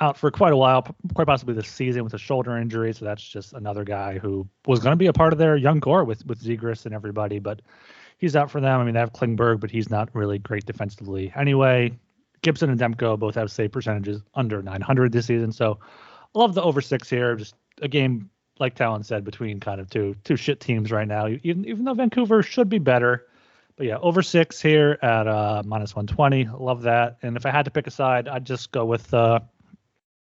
out for quite a while, p- quite possibly this season with a shoulder injury. So that's just another guy who was going to be a part of their young core with with Zegras and everybody, but he's out for them. I mean, they have Klingberg, but he's not really great defensively anyway. Gibson and Demko both have save percentages under 900 this season, so love the over six here. Just a game like Talon said between kind of two two shit teams right now. Even even though Vancouver should be better, but yeah, over six here at uh, minus 120. Love that. And if I had to pick a side, I'd just go with uh,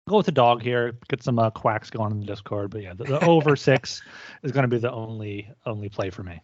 go with the dog here. Get some uh, quacks going in the Discord. But yeah, the, the over six *laughs* is going to be the only only play for me.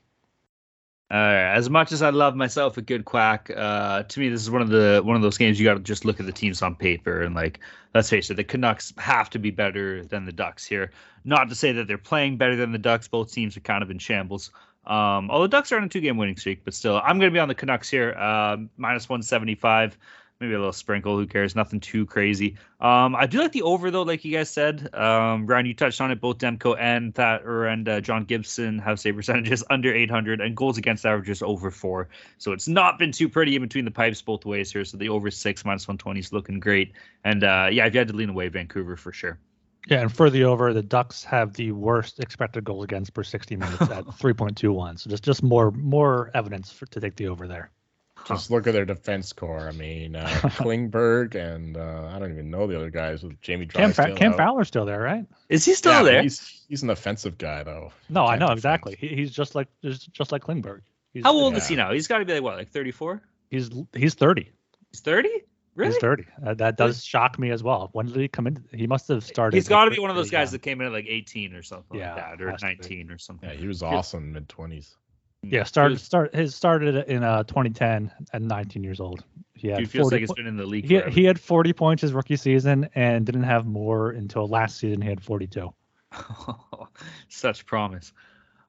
Uh, as much as I love myself a good quack, uh, to me this is one of the one of those games you got to just look at the teams on paper and like let's face it, the Canucks have to be better than the Ducks here. Not to say that they're playing better than the Ducks. Both teams are kind of in shambles. Um, although Ducks are on a two game winning streak, but still, I'm going to be on the Canucks here, uh, minus 175. Maybe a little sprinkle. Who cares? Nothing too crazy. Um, I do like the over though, like you guys said. Um, Ryan, you touched on it. Both Demko and that or and uh, John Gibson have save percentages *laughs* under 800 and goals against averages over four. So it's not been too pretty in between the pipes both ways here. So the over six minus 120 is looking great. And uh, yeah, if you had to lean away, Vancouver for sure. Yeah, and for the over, the Ducks have the worst expected goals against per 60 minutes at *laughs* 3.21. So just just more more evidence for, to take the over there. Just look at their defense core. I mean, uh, *laughs* Klingberg and uh, I don't even know the other guys with Jamie Cam, Fa- Cam. Fowler's still there, right? Is he still Yeah, there? He's he's an offensive guy though. No, I know defend. exactly. He, he's just like just just like Klingberg. He's, How old Yeah. is he now? He's got to be like what, like 34? He's he's 30. He's 30? Really? He's 30. Uh, that does shock me as well. When did he come in? He must have started. He's got to be one of those guys young. that came in at like 18 or something Yeah, like that, or has to be. 19 or something. Yeah, he was awesome mid twenties. Yeah, started Feels- start his started in uh 2010 at 19 years old. He had Dude feels 40 like it's po- been in the league he, he had 40 points his rookie season and didn't have more until last season. He had 42. *laughs* Such promise.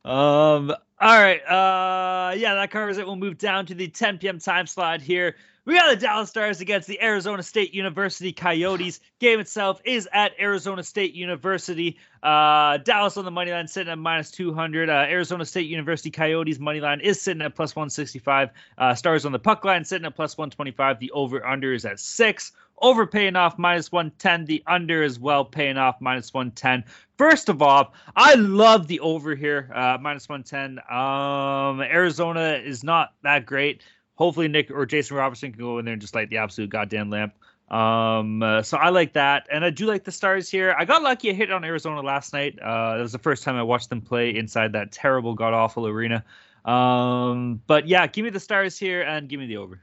Um. All right. Uh. Yeah, that covers it. We'll move down to the 10 p.m. time slot here. We got the Dallas Stars against the Arizona State University Coyotes. Game itself is at Arizona State University. Uh, Dallas on the money line sitting at minus 200. Uh, Arizona State University Coyotes money line is sitting at plus 165. Uh, Stars on the puck line sitting at plus 125. The over under is at six. Over paying off minus 110. The under as well paying off minus 110. First of all, I love the over here, uh, minus 110. Um, Arizona is not that great. Hopefully, Nick or Jason Robertson can go in there and just light the absolute goddamn lamp. Um, uh, so I like that, and I do like the Stars here. I got lucky; I hit on Arizona last night. Uh, that was the first time I watched them play inside that terrible, god awful arena. Um, but yeah, give me the Stars here and give me the over.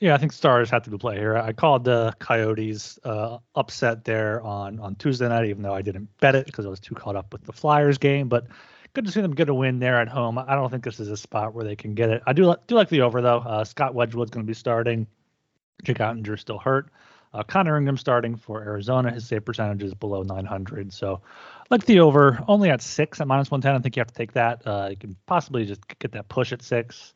Yeah, I think Stars have to be play here. I called the Coyotes uh, upset there on on Tuesday night, even though I didn't bet it because I was too caught up with the Flyers game. But good to see them get a win there at home. I don't think this is a spot where they can get it. I do do like the over though. Uh, Scott Wedgewood's going to be starting. Jake Oettinger's still hurt. Uh, Connor Ingram starting for Arizona. His save percentage is below 900. So, like the over, only at six at minus 110. I think you have to take that. Uh, you can possibly just get that push at six.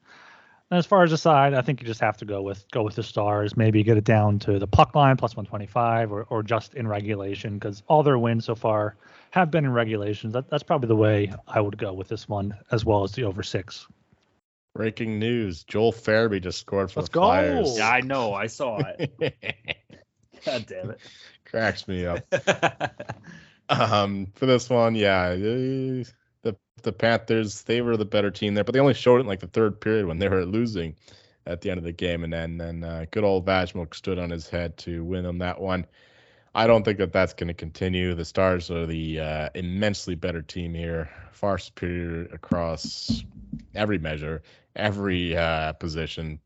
And as far as the side, I think you just have to go with go with the stars. Maybe get it down to the puck line plus 125, or or just in regulation because all their wins so far have been in regulation. That, that's probably the way I would go with this one, as well as the over six. Breaking news: Joel Farabee just scored for Let's the go. Flyers. Yeah, I know. I saw it. *laughs* God damn it. Cracks me up. *laughs* Um, for this one, yeah, the the Panthers they were the better team there, but they only showed it in like the third period when they were losing at the end of the game, and then then uh, good old Vejmelka stood on his head to win them that one. I don't think that that's going to continue. The Stars are the uh, immensely better team here, far superior across every measure, every uh, position.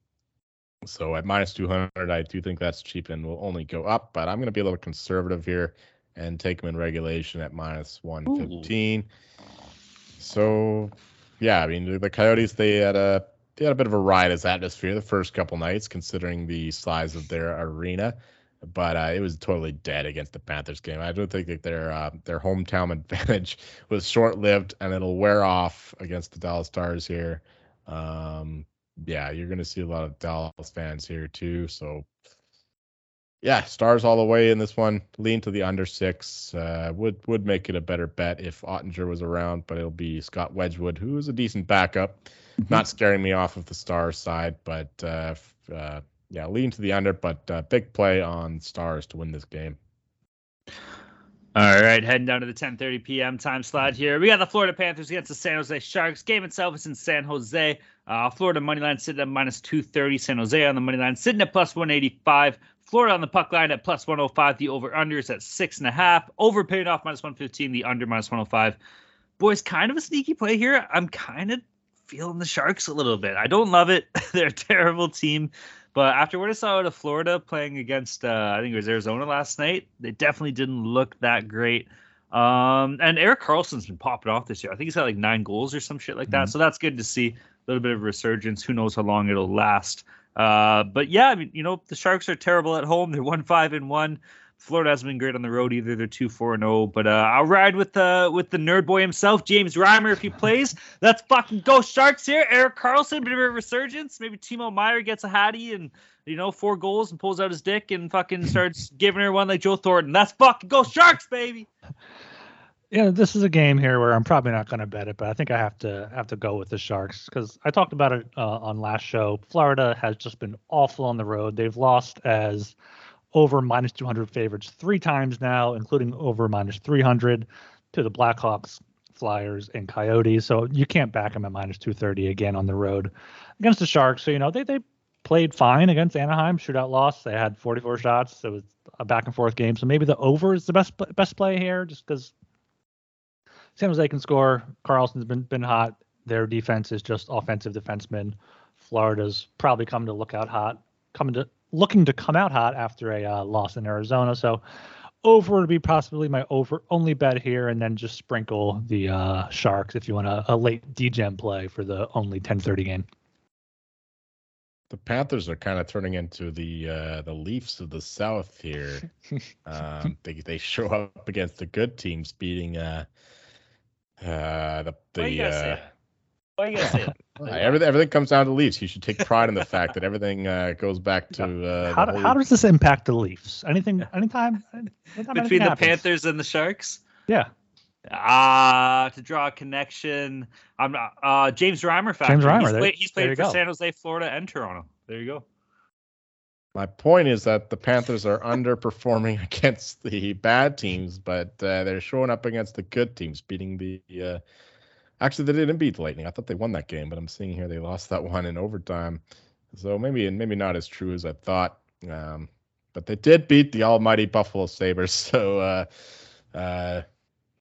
So at minus 200, I do think that's cheap and will only go up, but I'm going to be a little conservative here and take them in regulation at minus 115. So, yeah, I mean, the, Coyotes, they had a they had a bit of a riotous atmosphere the first couple nights, considering the size of their arena. But uh, it was totally dead against the Panthers game. I don't think that their uh, their hometown *laughs* advantage was short lived, and it'll wear off against the Dallas Stars here. Um, yeah, you're going to see a lot of Dallas fans here too. So yeah, stars all the way in this one. Lean to the under six. Uh, would would make it a better bet if Oettinger was around, but it'll be Scott Wedgewood, who is a decent backup. Not scaring me off of the stars side, but uh, uh, yeah, lean to the under, but uh, big play on stars to win this game. All right, heading down to the 10:30 p.m. time slot here. We got the Florida Panthers against the San Jose Sharks. Game itself is in San Jose. Uh, Florida money line sitting at minus 230. San Jose on the money line sitting at plus 185. Florida on the puck line at plus 105. The over under is at six and a half. Over paid off minus 115. The under minus 105. Boys, kind of a sneaky play here. I'm kind of feeling the Sharks a little bit. I don't love it. *laughs* They're a terrible team. But after what I saw out of Florida playing against, uh, I think it was Arizona last night, they definitely didn't look that great. Um, and Erik Karlsson's been popping off this year. I think he's got like nine goals or some shit like that. Mhm. So that's good to see. A little bit of resurgence. Who knows how long it'll last? Uh, but yeah, I mean, you know, the Sharks are terrible at home. They're one five and one. Florida hasn't been great on the road either. They're two four and zero. But uh, I'll ride with the with the nerd boy himself, James Reimer, if he plays. *laughs* Let's fucking go Sharks here. Erik Karlsson, bit of a resurgence. Maybe Timo Meier gets a hattie and you know four goals and pulls out his dick and fucking starts giving her one like Joe Thornton. That's fucking go Sharks, baby. Yeah, this is a game here where I'm probably not going to bet it, but I think I have to have to go with the Sharks because I talked about it uh, on last show. Florida has just been awful on the road. They've lost as over minus 200 favorites three times now, including over minus 300 to the Blackhawks, Flyers, and Coyotes. So you can't back them at minus 230 again on the road against the Sharks. So you know they they played fine against Anaheim, shootout loss. They had 44 shots. It was a back and forth game. So maybe the over is the best best play here, just because San Jose can score. Karlsson's been been hot. Their defense is just offensive defensemen. Florida's probably coming to look out hot, coming to looking to come out hot after a uh, loss in Arizona. So over would be possibly my over only bet here, and then just sprinkle the uh, Sharks if you want a, a late DGem play for the only 10:30 game. The Panthers are kind of turning into the uh, the Leafs of the South here. *laughs* um, they they show up against the good teams, beating uh, uh, the Why you the gotta say uh. Why you gotta say that? *laughs* uh, everything everything comes down to Leafs. You should take pride in the fact that everything uh, goes back to uh, how, do- whole- how does this impact the Leafs? Anything? Anytime? anytime anything Between the happens. Panthers and the Sharks. Yeah. Ah, to draw a connection. I'm not. Uh, James Reimer. Factor. James Reimer, He's, there- played, he's played for go. San Jose, Florida, and Toronto. There you go. My point is that the Panthers are underperforming *laughs* against the bad teams, but uh, they're showing up against the good teams, beating the. Uh, actually, they didn't beat the Lightning. I thought they won that game, but I'm seeing here they lost that one in overtime. So maybe and maybe not as true as I thought. Um, but they did beat the almighty Buffalo Sabres, *laughs* so uh, uh,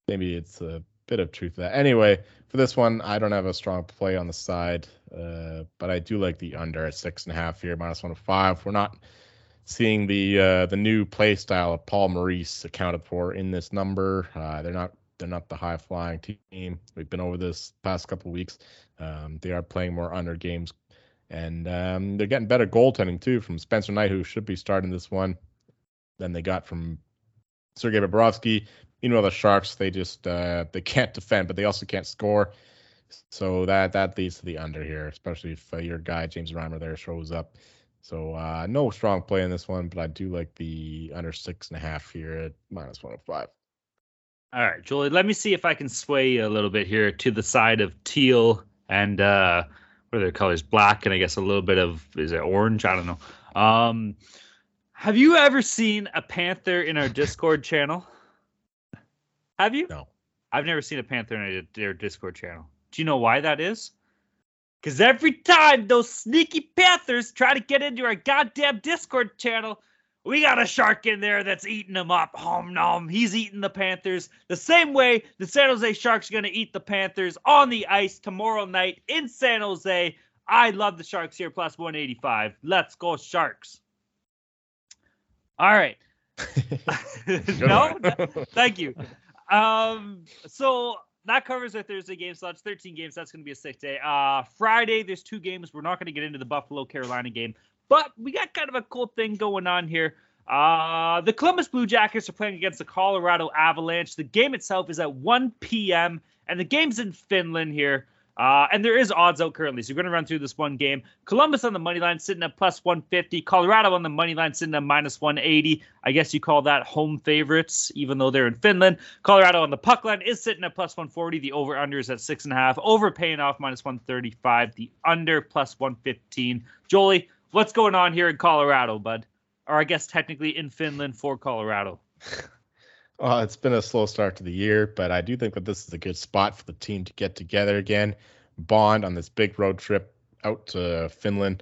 maybe it's a bit of truth that. Anyway, for this one, I don't have a strong play on the side, uh, but I do like the under at six and a half here, minus one of five. We're not seeing the uh, the new play style of Paul Maurice accounted for in this number. Uh, they're not they're not the high flying team. We've been over this past couple weeks. Um, they are playing more under games, and um, they're getting better goaltending too from Spencer Knight, who should be starting this one. than they got from Sergei Bobrovsky. Meanwhile, the Sharks they just uh, they can't defend, but they also can't score. So that that leads to the under here, especially if uh, your guy James Reimer there shows up. So uh, no strong play in this one, but I do like the under six and a half here at minus one hundred oh five. All right, Julie, let me see if I can sway you a little bit here to the side of teal and uh, what are their colors? Black and I guess a little bit of is it orange? I don't know. Um, have you ever seen a panther in our *laughs* Discord channel? Have you? No. I've never seen a panther in their Discord channel. Do you know why that is? Because every time those sneaky panthers try to get into our goddamn Discord channel, we got a shark in there that's eating them up. Hom nom. He's eating the Panthers the same way the San Jose Sharks are going to eat the Panthers on the ice tomorrow night in San Jose. I love the Sharks here, plus 185. Let's go, Sharks. All right. *laughs* *laughs* no, thank you. Um, so that covers our Thursday game slots. 13 games. That's going to be a sick day. Uh, Friday, there's two games. We're not going to get into the Buffalo Carolina game, but we got kind of a cool thing going on here. Uh, the Columbus Blue Jackets are playing against the Colorado Avalanche. The game itself is at 1 p.m. and the game's in Finland here. Uh, and there is odds out currently. So we're going to run through this one game. Columbus on the money line sitting at plus 150. Colorado on the money line sitting at minus 180. I guess you call that home favorites, even though they're in Finland. Colorado on the puck line is sitting at plus 140. The over under is at six and a half. Over paying off minus 135. The under plus 115. Jolie, what's going on here in Colorado, bud? Or I guess technically in Finland for Colorado. *laughs* Well, it's been a slow start to the year, but I do think that this is a good spot for the team to get together again, bond on this big road trip out to Finland.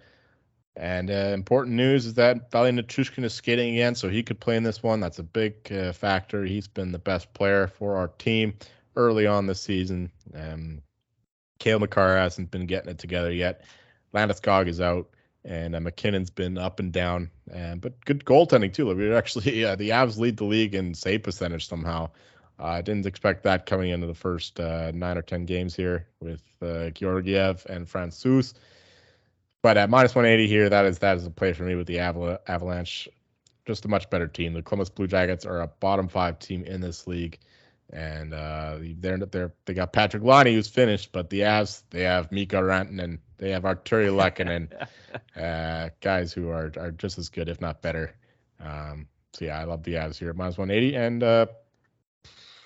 And uh, important news is that Valeri Nichushkin is skating again, so he could play in this one. That's a big uh, factor. He's been the best player for our team early on this season. Um, Cale Makar hasn't been getting it together yet. Landeskog is out and uh, MacKinnon's been up and down, and but good goaltending too. Like we actually *laughs* uh, the Avs lead the league in save percentage somehow. Uh, I didn't expect that coming into the first uh, nine or ten games here with uh, Georgiev and Francouz. But at minus 180 here, that is that is a play for me with the Aval- Avalanche. Just a much better team. The Columbus Blue Jackets are a bottom five team in this league, and uh, they're they're they got Patrik Laine who's finished, but the Avs they have Mikko Rantanen they have Artturi Lehkonen, *laughs* uh, guys who are are just as good, if not better. Um, so yeah, I love the Avs here at minus 180 and uh,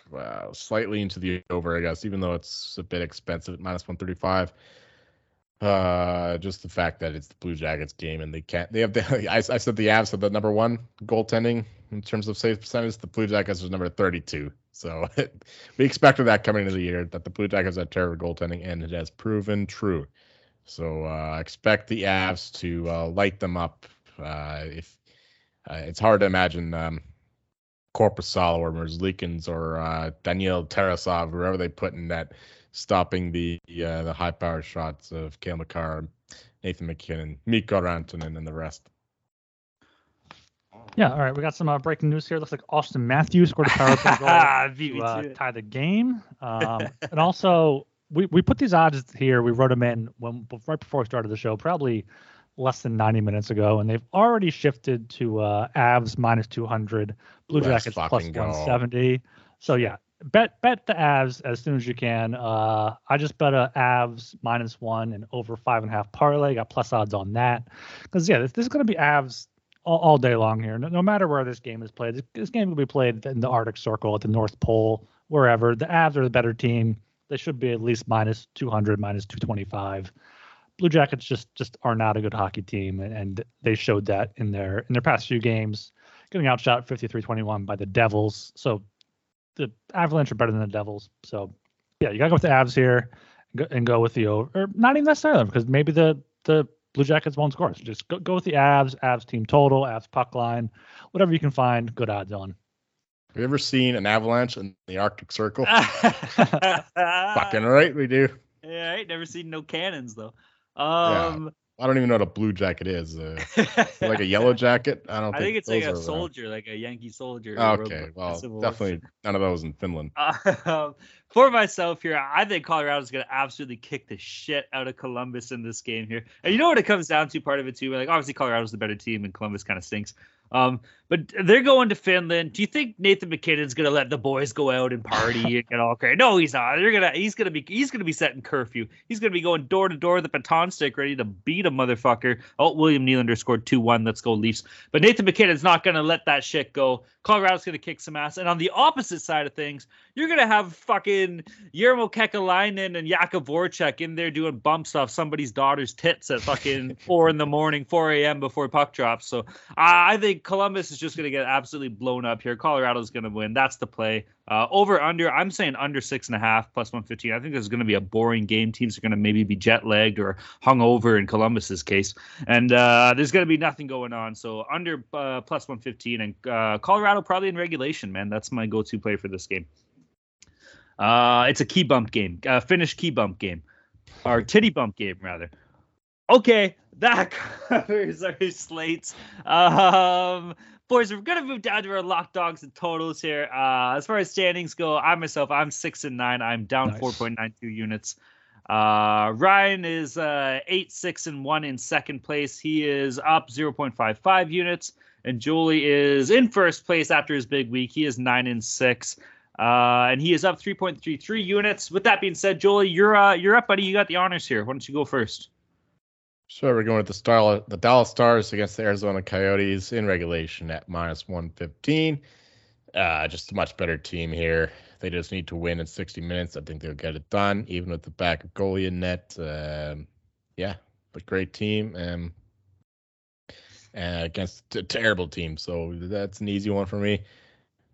well, slightly into the over, I guess, even though it's a bit expensive at minus 135. Uh, just the fact that it's the Blue Jackets game and they can't. They have the. *laughs* I, I said the Avs have the number one goaltending in terms of save percentage. The Blue Jackets was number 32. So *laughs* we expected that coming into the year that the Blue Jackets had terrible goaltending, and it has proven true. So uh, expect the Avs to uh, light them up. Uh, if uh, it's hard to imagine um, Korpisalo or Merzlikins or uh, Daniil Tarasov, wherever they put in that, stopping the uh, the high power shots of Cale Makar, Nathan MacKinnon, Mikko Rantanen, and the rest. Yeah, all right. We got some uh, breaking news here. Looks like Auston Matthews scored a power play goal *laughs* to uh, tie the game, *laughs* um, and also we, we put these odds here. We wrote them in when right before we started the show, probably less than 90 minutes ago, and they've already shifted to uh, Avs minus 200, Blue Let's Jackets plus 170. Go. So yeah, bet bet the Avs as soon as you can. Uh, I just bet a Avs minus one and over five and a half parlay. Got plus odds on that because yeah, this, this, is going to be Avs all, all, day long here. No, no, matter where this game is played, this, this game will be played in the Arctic Circle at the North Pole, wherever. The Avs are the better team they should be at least minus 200, minus 225. Blue Jackets just just are not a good hockey team, and they showed that in their in their past few games, getting outshot 53-21 by the Devils. So the Avalanche are better than the Devils. So yeah, you gotta go with the Avs here and go, and go with the over, or not even necessarily because maybe the the Blue Jackets won't score. So just go, go with the Avs, Avs team total, Avs puck line, whatever you can find good odds on. Have you ever seen an avalanche in the Arctic Circle? *laughs* Fucking right, we do. Yeah, I ain't never seen no cannons though. Um, I don't even know what a blue jacket is. Uh, *laughs* like a yellow jacket. I don't. I think, think it's like a soldier, like a Yankee soldier. Okay, well, definitely none of those in Finland. *laughs* Um, for myself here, I think Colorado is going to absolutely kick the shit out of Columbus in this game here. And you know what it comes down to? Part of it too. Like obviously Colorado's the better team, and Columbus kind of stinks. Um, but they're going to Finland. Do you think Nathan MacKinnon's gonna let the boys go out and party and get all crazy? No, he's not. They're gonna he's gonna be he's gonna be setting curfew. He's gonna be going door to door with a baton stick ready to beat a motherfucker. Oh, William Nylander scored 2-1. Let's go Leafs. But Nathan MacKinnon's not gonna let that shit go. Colorado's gonna kick some ass. And on the opposite side of things, you're gonna have fucking Jarmo Kekalainen and Jakub Voracek in there doing bumps off somebody's daughter's tits at fucking *laughs* four in the morning, 4 a.m. before puck drops. So I think Columbus is just going to get absolutely blown up here. Colorado's going to win. That's the play. Uh, over under, I'm saying under six and a half plus 115. I think this is going to be a boring game. Teams are going to maybe be jet lagged or hung over in Columbus's case, and uh, there's going to be nothing going on. So under uh, plus 115 and uh, Colorado probably in regulation. Man, that's my go-to play for this game. Uh, it's a key bump game, uh, key bump game, or titty bump game rather. Okay, that *laughs* covers our slates. Um, boys, we're gonna move down to our lock dogs and totals here. Uh, as far as standings go, I myself, I'm six and nine. I'm down Nice. 4.92 units. Uh, Ryan is uh, eight, six, and one in second place. He is up 0.55 units, and Julie is in first place after his big week. He is nine and six. Uh, and he is up 3.33 units. With that being said, Jolie, you're uh, you're up, buddy. You got the honors here. Why don't you go first? Sure, we're going with the Star, the Dallas Stars against the Arizona Coyotes in regulation at minus 115. Uh, just a much better team here. They just need to win in 60 minutes. I think they'll get it done, even with the back of goalie in net. Um, yeah, but great team and uh, against a terrible team. So that's an easy one for me.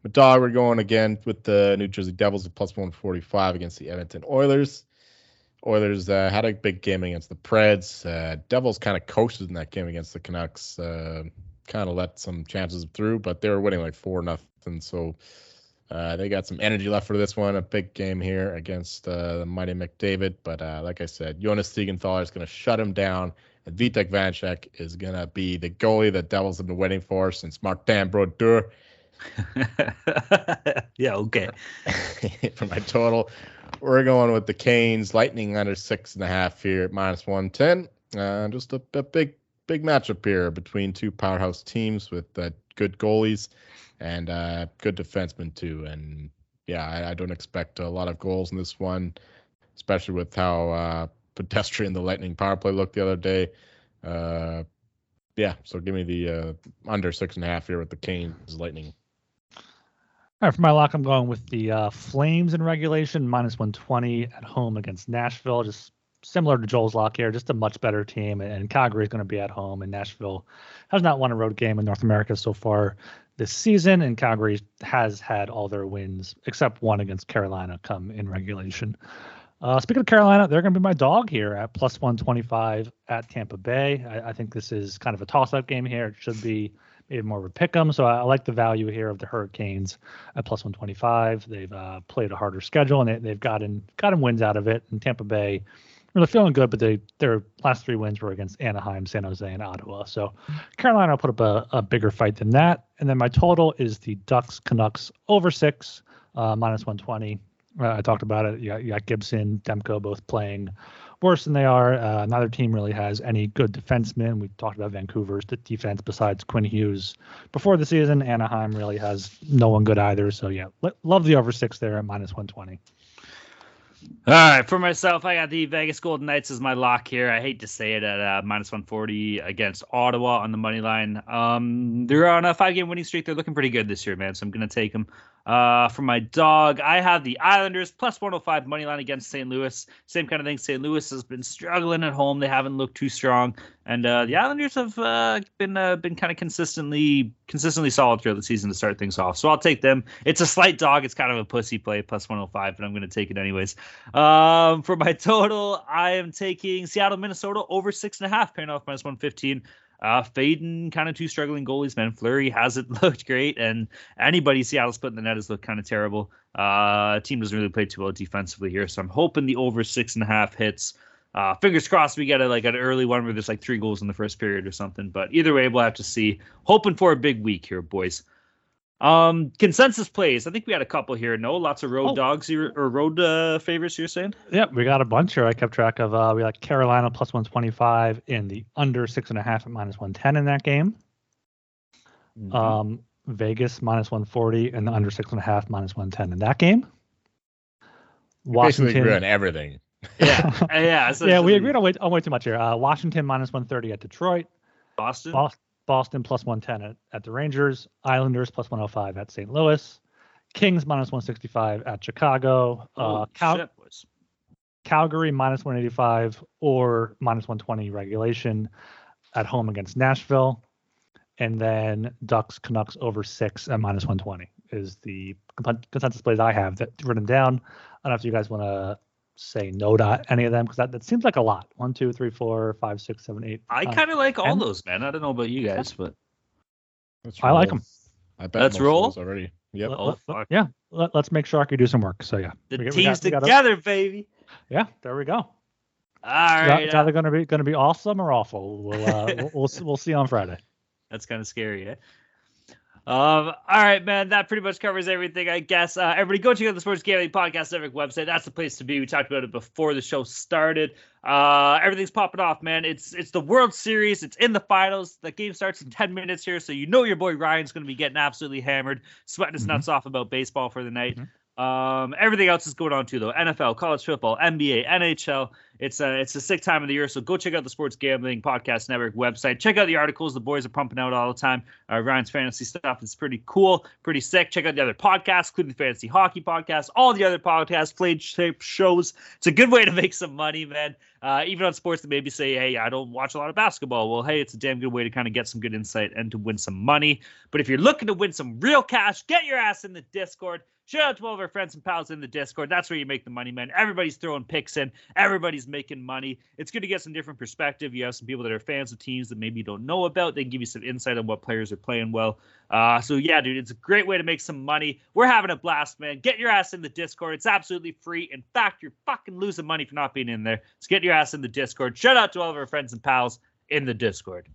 But dog, we're going again with the New Jersey Devils at plus 145 against the Edmonton Oilers. Oilers uh, had a big game against the Preds. Uh, Devils kind of coasted in that game against the Canucks. Uh, kind of let some chances through, but they were winning like four nothing. So uh, they got some energy left for this one. A big game here against uh, the mighty McDavid. But uh, like I said, Jonas Siegenthaler is going to shut him down, and Vitek Vanecek is going to be the goalie that Devils have been waiting for since Martin Brodeur. *laughs* yeah, okay. *laughs* for my total. We're going with the Canes, Lightning under six and a half here at minus one ten. Uh, just a, a big, big matchup here between two powerhouse teams with uh, good goalies and uh, good defensemen too. And yeah, I, I don't expect a lot of goals in this one, especially with how uh, *laughs* pedestrian the Lightning power play looked the other day. Uh, yeah, so give me the uh, under six and a half here with the Canes, Lightning. All right, for my lock, I'm going with the uh, Flames in regulation, minus 120 at home against Nashville. Just similar to Joel's lock here, just a much better team. And Calgary is going to be at home, and Nashville has not won a road game in North America so far this season. And Calgary has had all their wins except one against Carolina come in regulation. Uh, speaking of Carolina, they're going to be my dog here at plus 125 at Tampa Bay. I, I think this is kind of a toss-up game here. It should be maybe more of a pick 'em. So I, I like the value here of the Hurricanes at plus 125. They've uh, played a harder schedule and they, they've gotten gotten wins out of it. And Tampa Bay really feeling good, but they their last three wins were against Anaheim, San Jose, and Ottawa. So Carolina will put up a, a bigger fight than that. And then my total is the Ducks Canucks over six uh, minus 120. Uh, I talked about it. You got, you got Gibson, Demko both playing worse than they are. Uh, neither team really has any good defensemen. We talked about Vancouver's defense besides Quinn Hughes before the season. Anaheim really has no one good either. So yeah, lo- love the over six there at minus 120. All right, for myself, I got the Vegas Golden Knights as my lock here. I hate to say it at uh, minus 140 against Ottawa on the money line. Um, they're on a five game winning streak. They're looking pretty good this year, man. So I'm going to take them. Uh, for my dog, I have the Islanders plus 105 money line against St. Louis. Same kind of thing. St. Louis has been struggling at home. They haven't looked too strong, and uh, the Islanders have uh, been uh, been kind of consistently consistently solid throughout the season to start things off. So I'll take them. It's a slight dog. It's kind of a pussy play plus 105, but I'm going to take it anyways. Um, for my *laughs* total, I am taking Seattle, Minnesota over six and a half, paying off minus 115. Uh, Faden, kind of two struggling goalies, man. Fleury hasn't *laughs* looked great, and anybody Seattle's put in the net has looked kind of terrible. Uh, team doesn't really play too well defensively here, so I'm hoping the over six and a half hits. Uh, fingers crossed we get a, like an early one where there's like three goals in the first period or something. But either way, we'll have to see. Hoping for a big week here, boys. Um, consensus plays. I think we had a couple here. No, lots of road Oh. dogs here, or road uh, favorites. You're saying? Yeah, we got a bunch here. I kept track of. Uh, we got Carolina plus 125 in the under six and a half at minus 110 in that game. Mm-hmm. Um, Vegas minus 140 and the under six and a half minus 110 in that game. Basically agree on everything. yeah, yeah, *laughs* Yeah, we agreed on way, on way too much here. Uh, Washington minus 130 at Detroit. Boston. Bos- Boston plus 110 at, at the Rangers. Islanders plus 105 at St. Louis. Kings minus 165 at Chicago. Oh, Uh, Cal-. Calgary minus 185 or minus 120 regulation at home against Nashville. And then Ducks Canucks over six at minus 120 is the consensus plays I have that written down. I don't know if you guys want to say no to any of them because that, that seems like a lot. One, two, three, four, five, six, seven, eight. I Uh, kind of like all and- those, man. I don't know about you guys, but Let's I like them. I bet Let's roll. already. Yep. let- Oh, let- fuck. yeah, let, us make Sharky do some work. So yeah, the we got- we got- we got a- together, baby. yeah, there we go. All It's right, it's uh, either going to be going to be awesome or awful. We'll uh, *laughs* we'll, we'll we'll see on Friday. That's kind of scary, eh? Um, all right, man. That pretty much covers everything, I guess. Uh, everybody, go check out the Sports Gambling Podcast Network website. That's the place to be. We talked about it before the show started. Uh, everything's popping off, man. It's it's the World Series. It's in the finals. The game starts in ten minutes here, so you know your boy Ryan's going to be getting absolutely hammered, sweating his Mhm. nuts off about baseball for the night. Mhm. Um, everything else is going on too, though. NFL, college football, NBA, NHL. It's a it's a sick time of the year, so go check out the Sports Gambling Podcast Network website. Check out the articles the boys are pumping out all the time. Uh, Ryan's fantasy stuff is pretty cool, pretty sick. Check out the other podcasts, including the Fantasy Hockey Podcast, all the other podcasts, flagship shows. It's a good way to make some money, man. Uh, even on sports that maybe say, hey, I don't watch a lot of basketball. Well, hey, it's a damn good way to kind of get some good insight and to win some money. But if you're looking to win some real cash, get your ass in the Discord. Shout out to all of our friends and pals in the Discord. That's where you make the money, man. Everybody's throwing picks in. Everybody's making money. It's good to get some different perspective. You have some people that are fans of teams that maybe you don't know about. They can give you some insight on what players are playing well. Uh, so yeah, dude, it's a great way to make some money. We're having a blast, man. Get your ass in the Discord. It's absolutely free. In fact, you're fucking losing money for not being in there. So get your ass in the Discord. Shout out to all of our friends and pals in the Discord.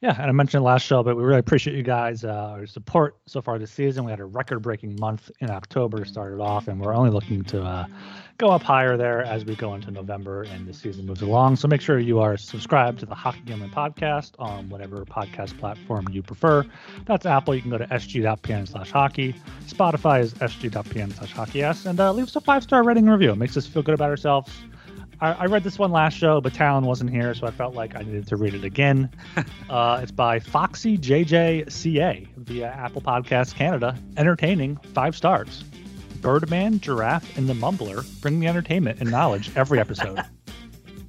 Yeah, and I mentioned last show, but we really appreciate you guys uh, our support so far this season. We had a record-breaking month in October started off, and we're only looking to uh, go up higher there as we go into November and the season moves along. So make sure you are subscribed to the Hockey Gambling Podcast on whatever podcast platform you prefer. That's Apple. You can go to sg.pn slash hockey. Spotify is sg.pn slash hockey and uh, leave us a five-star rating review. It makes us feel good about ourselves. I, I read this one last show, but Talon wasn't here, so I felt like I needed to read it again. *laughs* Uh, it's by Foxy JJCA via Apple Podcasts Canada. Entertaining, five stars. Birdman, Giraffe, and the Mumbler bring the entertainment and knowledge every episode.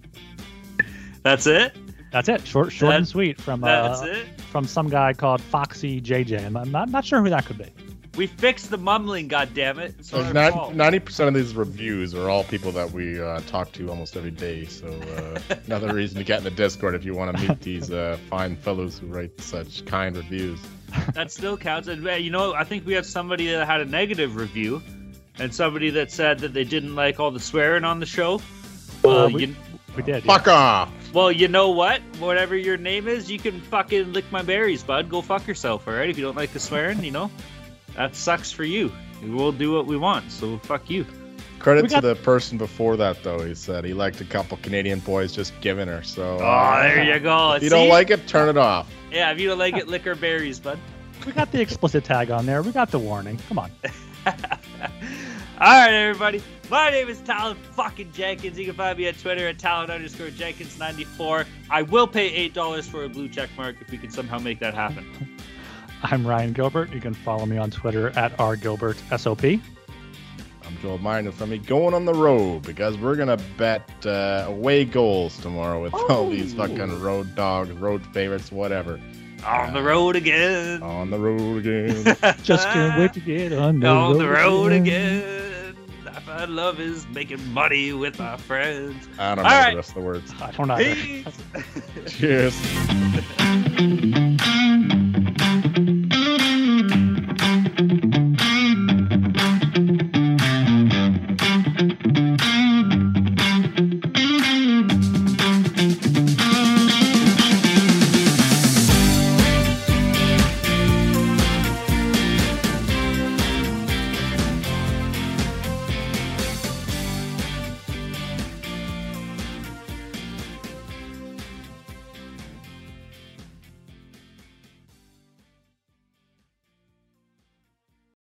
*laughs* That's it. That's it. Short, short and sweet from uh, from some guy called Foxy JJ. I'm- I'm not not sure who that could be. We fixed the mumbling, goddammit. It's So not- 90% of these reviews are all people that we uh, talk to almost every day. So uh, *laughs* another reason to get in the Discord if you want to meet these uh, fine fellows who write such kind reviews. that still counts. And you know, I think we had somebody that had a negative review, and somebody that said that they didn't like all the swearing on the show. Well, Uh, we- you, We did. yeah. Fuck off! well, you know what? Whatever your name is, you can fucking lick my berries, bud. Go fuck yourself, all right? If you don't like the swearing, you know, that sucks for you. We'll do what we want, so fuck you. Credit We to got- the person before that, though. He said he liked a couple Canadian boys just giving her. So Oh, uh, there you go. *laughs* if you don't like it, turn it off. yeah, if you don't like it, lick our berries, bud. *laughs* We got the explicit tag on there. We got the warning. Come on. *laughs* All right, everybody. My name is Talon fucking Jenkins. You can find me on Twitter at Talon underscore Jenkins94. I will pay eight dollars for a blue check mark if we can somehow make that happen. I'm Ryan Gilbert. You can follow me on Twitter at rgilbertsop. I'm Joel Minor from me going on the road because we're gonna bet uh, away goals tomorrow with all these fucking road dogs, road favorites, whatever. On the road again. On the road again. *laughs* Just can't wait to get on the on road, the road again. I find love is making money with my friends. I don't know All the right. rest of the words. I don't know. Cheers. *laughs*